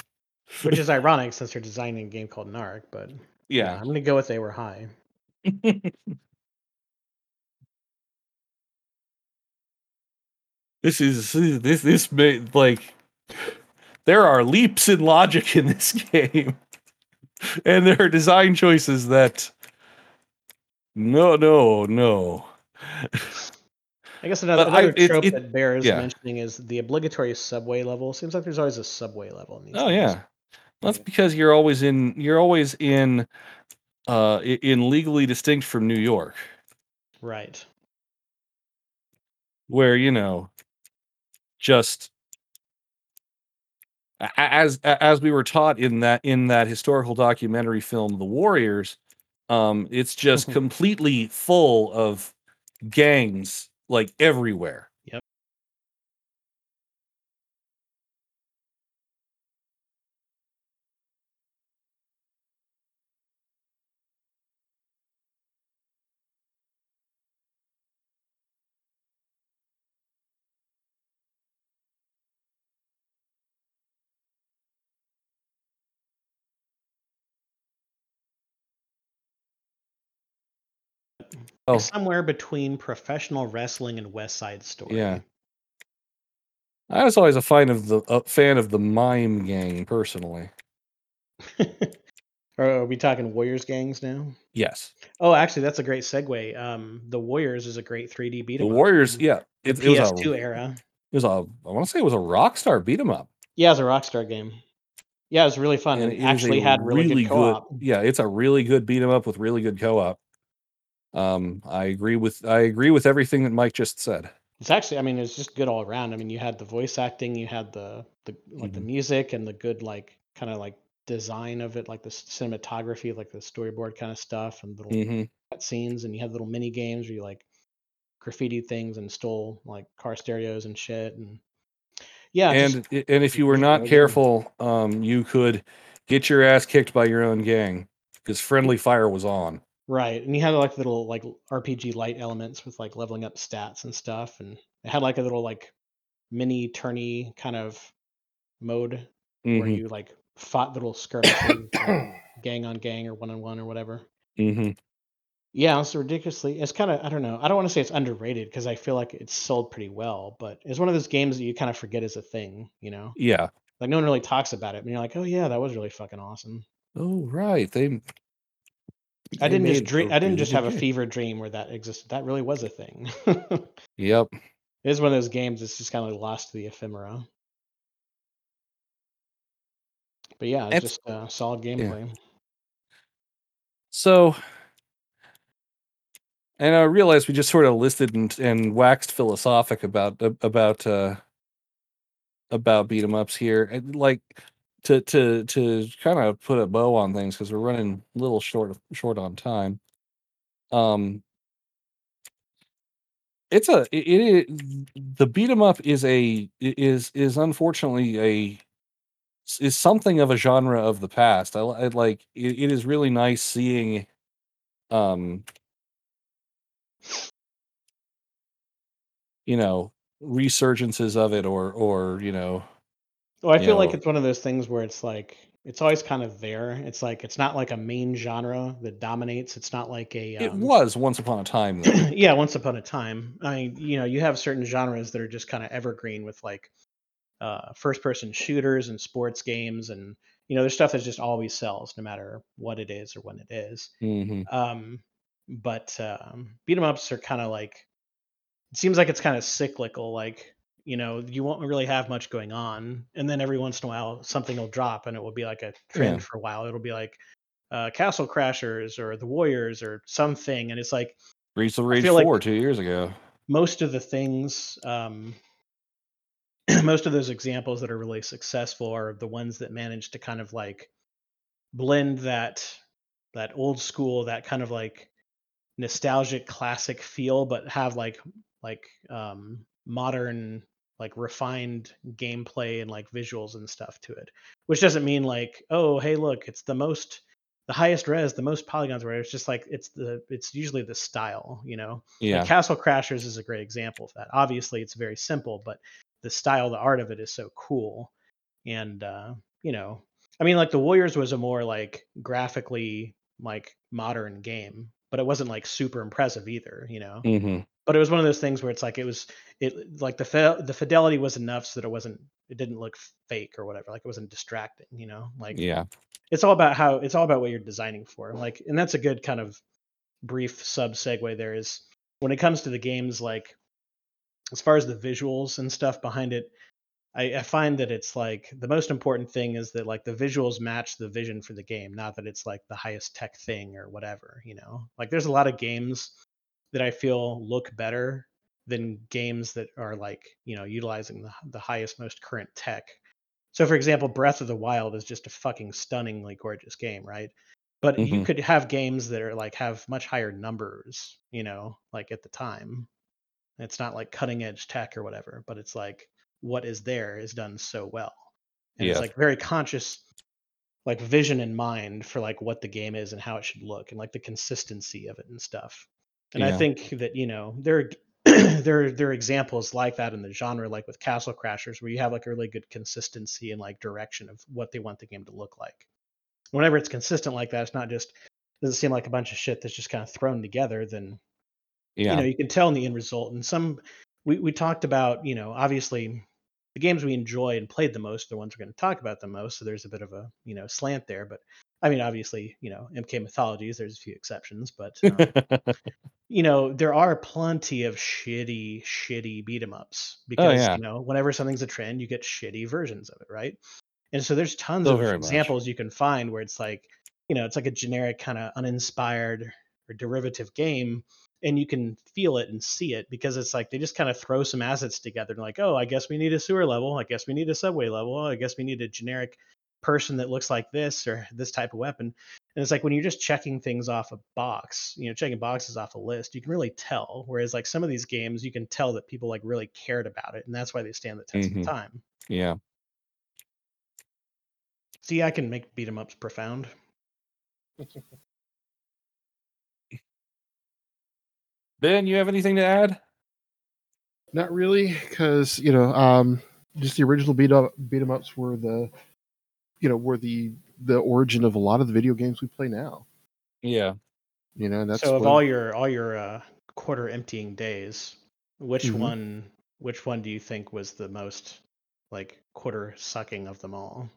Which is ironic since they're designing a game called Narc, but Yeah. I'm gonna go with they were high. this is this this may like there are leaps in logic in this game and there are design choices that no no no I guess another, But I- it- trope it- that bears yeah. mentioning is the obligatory subway level. Seems like there's always a subway level in these. oh yeah that's because you're always in you're always in uh in legally distinct from new york Right. where you know just as as we were taught in that in that historical documentary film the warriors um it's just completely full of gangs like everywhere Oh. somewhere between professional wrestling and West Side Story. Yeah. I was always a fan of the a fan of the mime gang personally. Are we talking Warriors gangs now? Yes, Oh, actually, that's a great segue. Um, the Warriors is a great 3D beat 'em the up Warriors. Yeah, it, it was a PS2 era. it was a I want to say it was a Rockstar beat 'em up. Yeah, it was a Rockstar game. Yeah, it was really fun. and and it a actually had really, good co-op. Yeah, it's a really good beat 'em up with really good co-op. Um, I agree with I agree with everything that Mike just said. It's actually, I mean, it's just good all around. I mean, you had the voice acting, you had the the like the Mhm. music and the good like kind of like design of it, like the cinematography, like the storyboard kind of stuff, and little hmm scenes, and you had little mini games where you like graffiti things and stole like car stereos and shit, and yeah, And i- and if you were not careful, um, you could get your ass kicked by your own gang because friendly fire was on. Right, and you had like little like RPG light elements with like leveling up stats and stuff, and it had like a little like mini tourney kind of mode where hmm you like fought little skirmishes, like, gang on gang or one on one or whatever. hmm Yeah, it's ridiculously. It's kind of I don't know. I don't want to say it's underrated because I feel like it's sold pretty well, but it's one of those games that you kind of forget is a thing. You know, Yeah. like no one really talks about it, and you're like, oh yeah, that was really fucking awesome. Oh right, they. I didn't just dream. I didn't just have a fever dream where that existed. That really was a thing. Yep. It is one of those games that's just kind of like lost to the ephemera. But yeah, it's It's- just uh, solid gameplay. So, and I realized we just sort of listed and, and waxed philosophic about about uh, about beat 'em ups here, and like to to to kind of put a bow on things because we're running a little short short on time. Um, it's a it, it the beat 'em up is a is is unfortunately a is something of a genre of the past. I, I like it, it is really nice seeing um you know resurgences of it or or you know Well, I you feel like know, it's one of those things where it's like it's always kind of there. It's like it's not like a main genre that dominates. It's not like a it um, was once upon a time though. yeah, once upon a time. I mean, you know, you have certain genres that are just kind of evergreen with like uh, first person shooters and sports games and you know, there's stuff that just always sells no matter what it is or when it is. hmm Um, but um, beat 'em ups are kind of like it seems like it's kind of cyclical. Like you know, you won't really have much going on, and then every once in a while something will drop, and it will be like a trend Yeah. for a while. It'll be like uh, Castle Crashers or the Warriors or something, and it's like of Rage feel like- four two years ago. most of the things um, most of those examples that are really successful are the ones that manage to kind of like blend that that old school that kind of like nostalgic classic feel but have like like um modern like refined gameplay and like visuals and stuff to it which doesn't mean like oh hey look it's the most the highest res the most polygons where it's just like it's the it's usually the style you know Yeah, like Castle Crashers is a great example of that. Obviously, it's very simple, but the style, the art of it is so cool. And uh, you know, I mean, like the Warriors was a more like graphically like modern game, but it wasn't like super impressive either. You know, hmm but it was one of those things where it's like it was it like the fi- the fidelity was enough so that it wasn't it didn't look fake or whatever. Like it wasn't distracting. You know, like yeah, it's all about how it's all about what you're designing for. Like, and that's a good kind of brief sub segue. There is when it comes to the games, like as far as the visuals and stuff behind it, I, I find that it's like the most important thing is that like the visuals match the vision for the game, not that it's like the highest tech thing or whatever. You know, like there's a lot of games that I feel look better than games that are like you know utilizing the the highest, most current tech. So, for example, Breath of the Wild is just a fucking stunningly gorgeous game, right? But you Mhm. could have games that are like have much higher numbers, you know, like at the time. It's not like cutting edge tech or whatever, but it's like what is there is done so well. And Yeah. it's like very conscious like vision in mind for like what the game is and how it should look and like the consistency of it and stuff. And I think that, you know, there are there there are examples like that in the genre, like with Castle Crashers, where you have like a really good consistency and like direction of what they want the game to look like. Whenever it's consistent like that, it's not just doesn't seem like a bunch of shit that's just kind of thrown together, then Yeah. you know you can tell in the end result. And some we we talked about you know obviously the games we enjoy and played the most are the ones we're going to talk about the most. So there's a bit of a you know slant there, but I mean obviously you know MK Mythologies there's a few exceptions, but um, you know there are plenty of shitty shitty beat 'em ups because yeah. you know whenever something's a trend you get shitty versions of it, right? And so there's tons of very much. examples you can find where it's like you know it's like a generic kind of uninspired or derivative game and you can feel it and see it because it's like they just kind of throw some assets together and like oh i guess we need a sewer level i guess we need a subway level i guess we need a generic person that looks like this or this type of weapon and it's like when you're just checking things off a box you know checking boxes off a list you can really tell whereas like some of these games you can tell that people like really cared about it and that's why they stand the test Mhm. of time yeah. see i can make beat 'em ups profound Ben, you have anything to add? Not really, because you know, um, just the original beat up beat 'em ups were the, you know, were the the origin of a lot of the video games we play now. Yeah. You know, that's so of what- all your all your uh, quarter emptying days, which Mhm. one which one do you think was the most like quarter sucking of them all?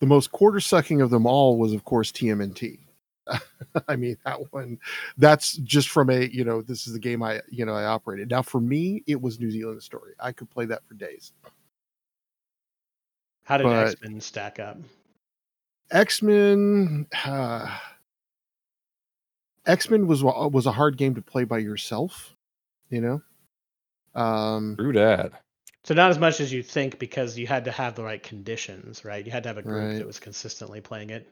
the most quarter sucking of them all was, of course, TMNT. I mean, that one. That's just from a you know, this is the game I you know I operated. Now, for me, it was New Zealand Story. I could play that for days. How did X Men stack up? X Men. Uh, X Men was was a hard game to play by yourself. You know. Um, True that. So not as much as you think because you had to have the right conditions, right? You had to have a group Right. that was consistently playing it.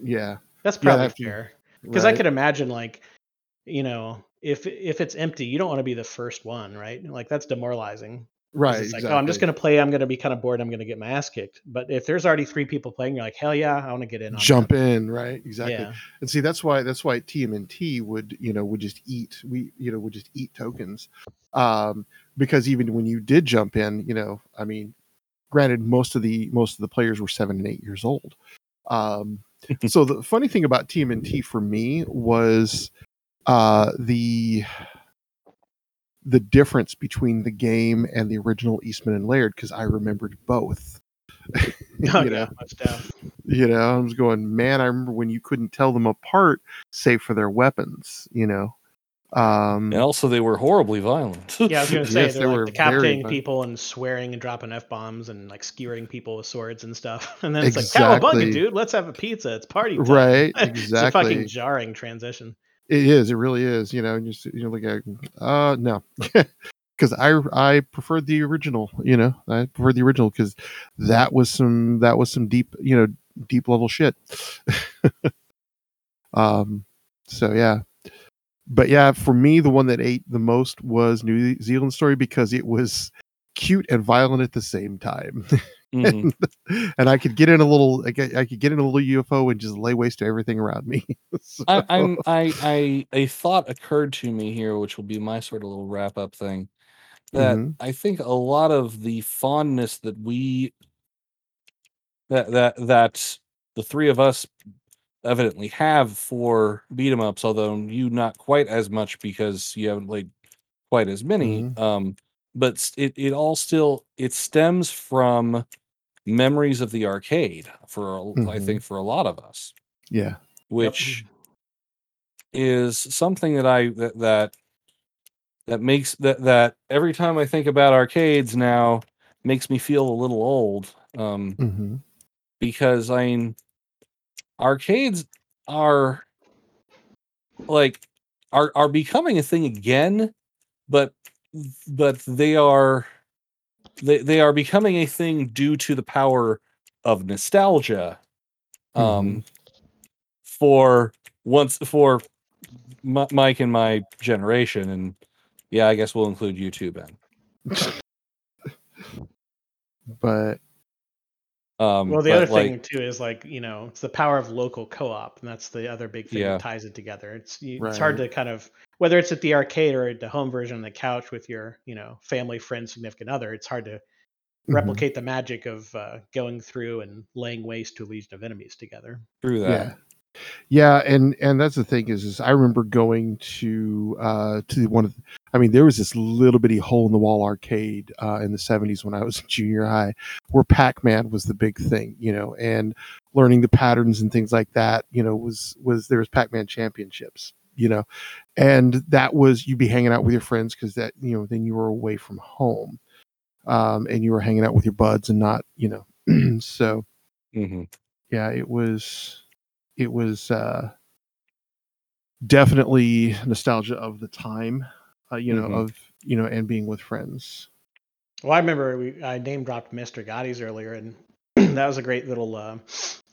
yeah. That's Yeah, probably that- fair. Because I could imagine like, you know, if if it's empty, you don't want to be the first one, right? Like that's demoralizing. Right. It's like, exactly. oh, I'm just gonna play. I'm gonna be kind of bored. I'm gonna get my ass kicked. But if there's already three people playing, you're like, hell yeah, I want to get in. On jump that. in. Right. Exactly. Yeah. and see that's why that's why TMNT would you know would just eat we you know would just eat tokens um because even when you did jump in you know I mean granted most of the most of the players were 7 and 8 years old um so the funny thing about TMNT for me was uh the the difference between the game and the original Eastman and Laird because I remembered both. Oh, you know? you know i was going man i remember when you couldn't tell them apart save for their weapons you know um And also, they were horribly violent. Yeah, I was gonna say Yes, they they're were like very decapitating people and swearing and dropping f bombs and like skewering people with swords and stuff. And then it's like cowabunga, Exactly. dude. Let's have a pizza. It's party time. right it's a exactly fucking jarring transition. it is it really is you know and you s- you're like uh no because i i preferred the original you know i preferred the original because that was some that was some deep you know deep level shit um so yeah but yeah for me the one that ate the most was new zealand story because it was cute and violent at the same time Mhm. and i could get in a little I, could, I could get in a little ufo and just lay waste to everything around me So- I, I'm I I a thought occurred to me here, which will be my sort of little wrap up thing. That Mhm. I think a lot of the fondness that we that that that the three of us evidently have for beat 'em ups, although you not quite as much because you haven't played quite as many. Mhm. Um, but it it all still it stems from memories of the arcade for a- I think for a lot of us yeah which is something that I that that that makes that that every time I think about arcades now makes me feel a little old um hmm because I mean arcades are like are are becoming a thing again but but they are they they are becoming a thing due to the power of nostalgia um for once for M- Mike and my generation and yeah I guess we'll include you too Ben. But um Well, the but, other like, thing too is like you know it's the power of local co-op, and that's the other big thing Yeah. that ties it together. It's you, it's hard Right. to kind of whether it's at the arcade or at the home version on the couch with your you know family, friend, significant other. It's hard to Mhm. replicate the magic of uh, going through and laying waste to a legion of enemies together. through that yeah Yeah, and and that's the thing is, is I remember going to uh to one of, I mean, there was this little bitty hole in the wall arcade uh, in the '70s when I was in junior high, where Pac-Man was the big thing, you know, and learning the patterns and things like that, you know, was was there was Pac-Man championships, you know, and that was you'd be hanging out with your friends because that you know then you were away from home, um, and you were hanging out with your buds and not, you know, so hmm yeah, it was it was uh definitely nostalgia of the time, uh, you know, Mhm. of you know, and being with friends. Well, I remember we, I name dropped Mr. Gatti's earlier, and that was a great little uh,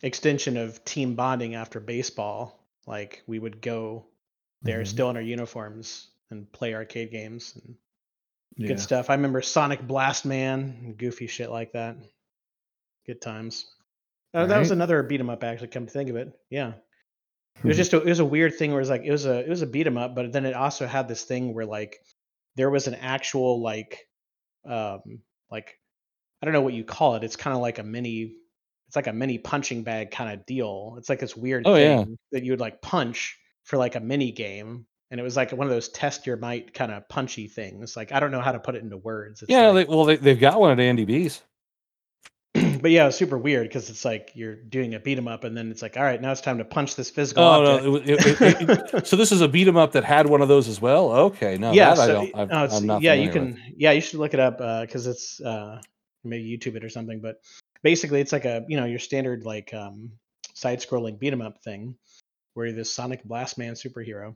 extension of team bonding after baseball. Like we would go there Mhm. still in our uniforms and play arcade games and Yeah. good stuff. I remember Sonic Blast Man and goofy shit like that. Good times. Uh, That was another beat 'em up, actually. Come to think of it, yeah. It was Mhm. just a, it was a weird thing where it was like it was a it was a beat 'em up, but then it also had this thing where like there was an actual like um like I don't know what you call it. It's kind of like a mini it's like a mini punching bag kind of deal. It's like this weird Oh, yeah. thing that you would like punch for like a mini game. And it was like one of those test your might kind of punchy things. Like I don't know how to put it into words. It's Yeah, like- they, well, they, they've got one at Andy B's. But yeah, it's super weird because it's like you're doing a beat 'em up and then it's like, all right, now it's time to punch this physical Oh no! object. It, it, it, it, so this is a beat 'em up that had one of those as well. Okay, no, yeah, that I don't. I'm, no, it's- I'm not. yeah, you can. with. Yeah, you should look it up because it's uh, maybe YouTube it or something. But basically, it's like a you know your standard like um, side-scrolling beat 'em up thing where you're this Sonic Blast Man superhero,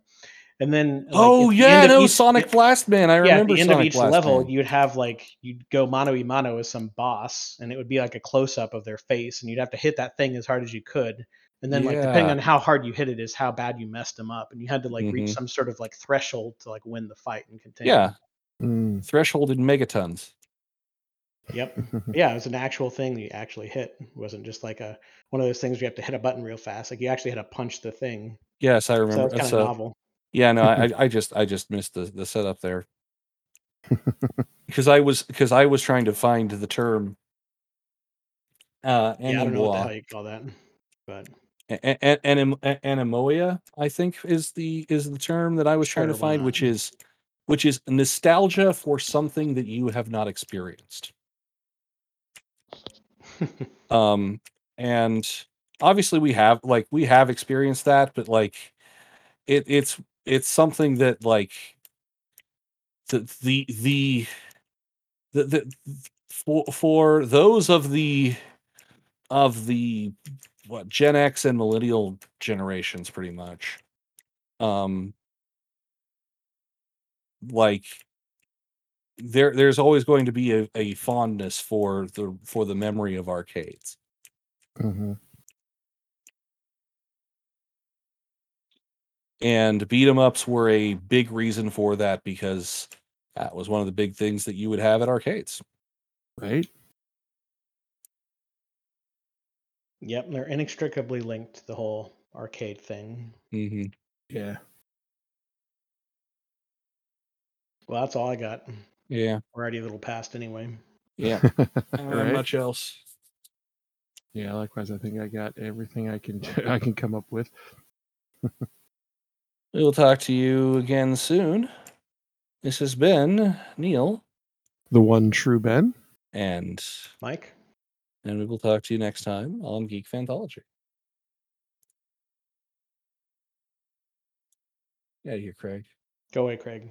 and then like, oh the yeah, no, each- Sonic Blast Man. I yeah, at remember the end Sonic of each Blast level, Man. you'd have like you'd go mano y mano with some boss, and it would be like a close up of their face, and you'd have to hit that thing as hard as you could. And then, like depending on how hard you hit it, is how bad you messed them up, and you had to like reach Mhm. some sort of like threshold to like win the fight and continue. Yeah, Mm. threshold in megatons. Yep. Yeah, it was an actual thing that you actually hit. It wasn't just like a one of those things where you have to hit a button real fast. Like you actually had to punch the thing. Yes, I So remember. it's kind of so novel. Yeah, no, I, I just I just missed the the setup there because I was because I was trying to find the term. Uh, Yeah, I don't know what the hell you call that, but A- a- anim- a- i think is the is the term that i was trying to Sure, find not? which is which is nostalgia for something that you have not experienced um and obviously we have like we have experienced that but like it it's it's something that like the the the the, the for for those of the of the what Gen X and millennial generations pretty much um like there there's always going to be a, a fondness for the for the memory of arcades Mhm. And beat 'em ups were a big reason for that because that was one of the big things that you would have at arcades Right. yep, they're inextricably linked to the whole arcade thing. mm-hmm. Yeah. Well, that's all I got. yeah We're already a little past anyway. yeah not right. much else Yeah. Likewise, I think I got everything I can I can come up with. we'll talk to you again soon this has been neil The one true Ben. and Mike, and we will talk to you next time on Geek Fanthology. Yeah, here, Craig. go away, Craig.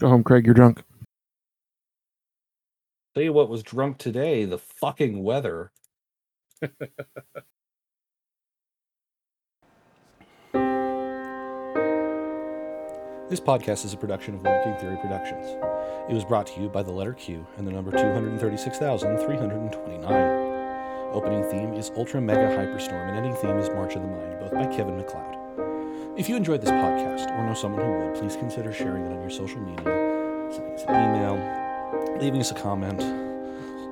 Go home, Craig. You're drunk. Tell you what was drunk today, the fucking weather. This podcast is a production of Working Theory Productions. It was brought to you by the letter Q and the number 236,329. Opening theme is Ultra Mega Hyperstorm, and ending theme is March of the Mind, both by Kevin MacLeod. If you enjoyed this podcast or know someone who would, please consider sharing it on your social media, sending us an email, leaving us a comment,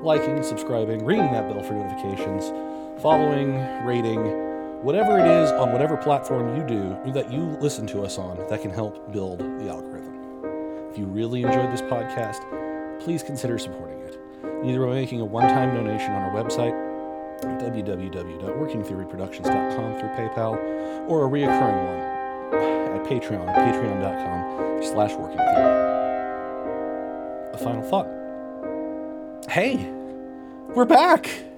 liking, subscribing, ringing that bell for notifications, following, rating, whatever it is on whatever platform you do that you listen to us on that can help build the algorithm. If you really enjoyed this podcast, please consider supporting it, either by making a one-time donation on our website www.workingtheoryproductions.com through PayPal or a reoccurring one at Patreon, patreon.com slash workingtheory. A final thought. Hey, we're back!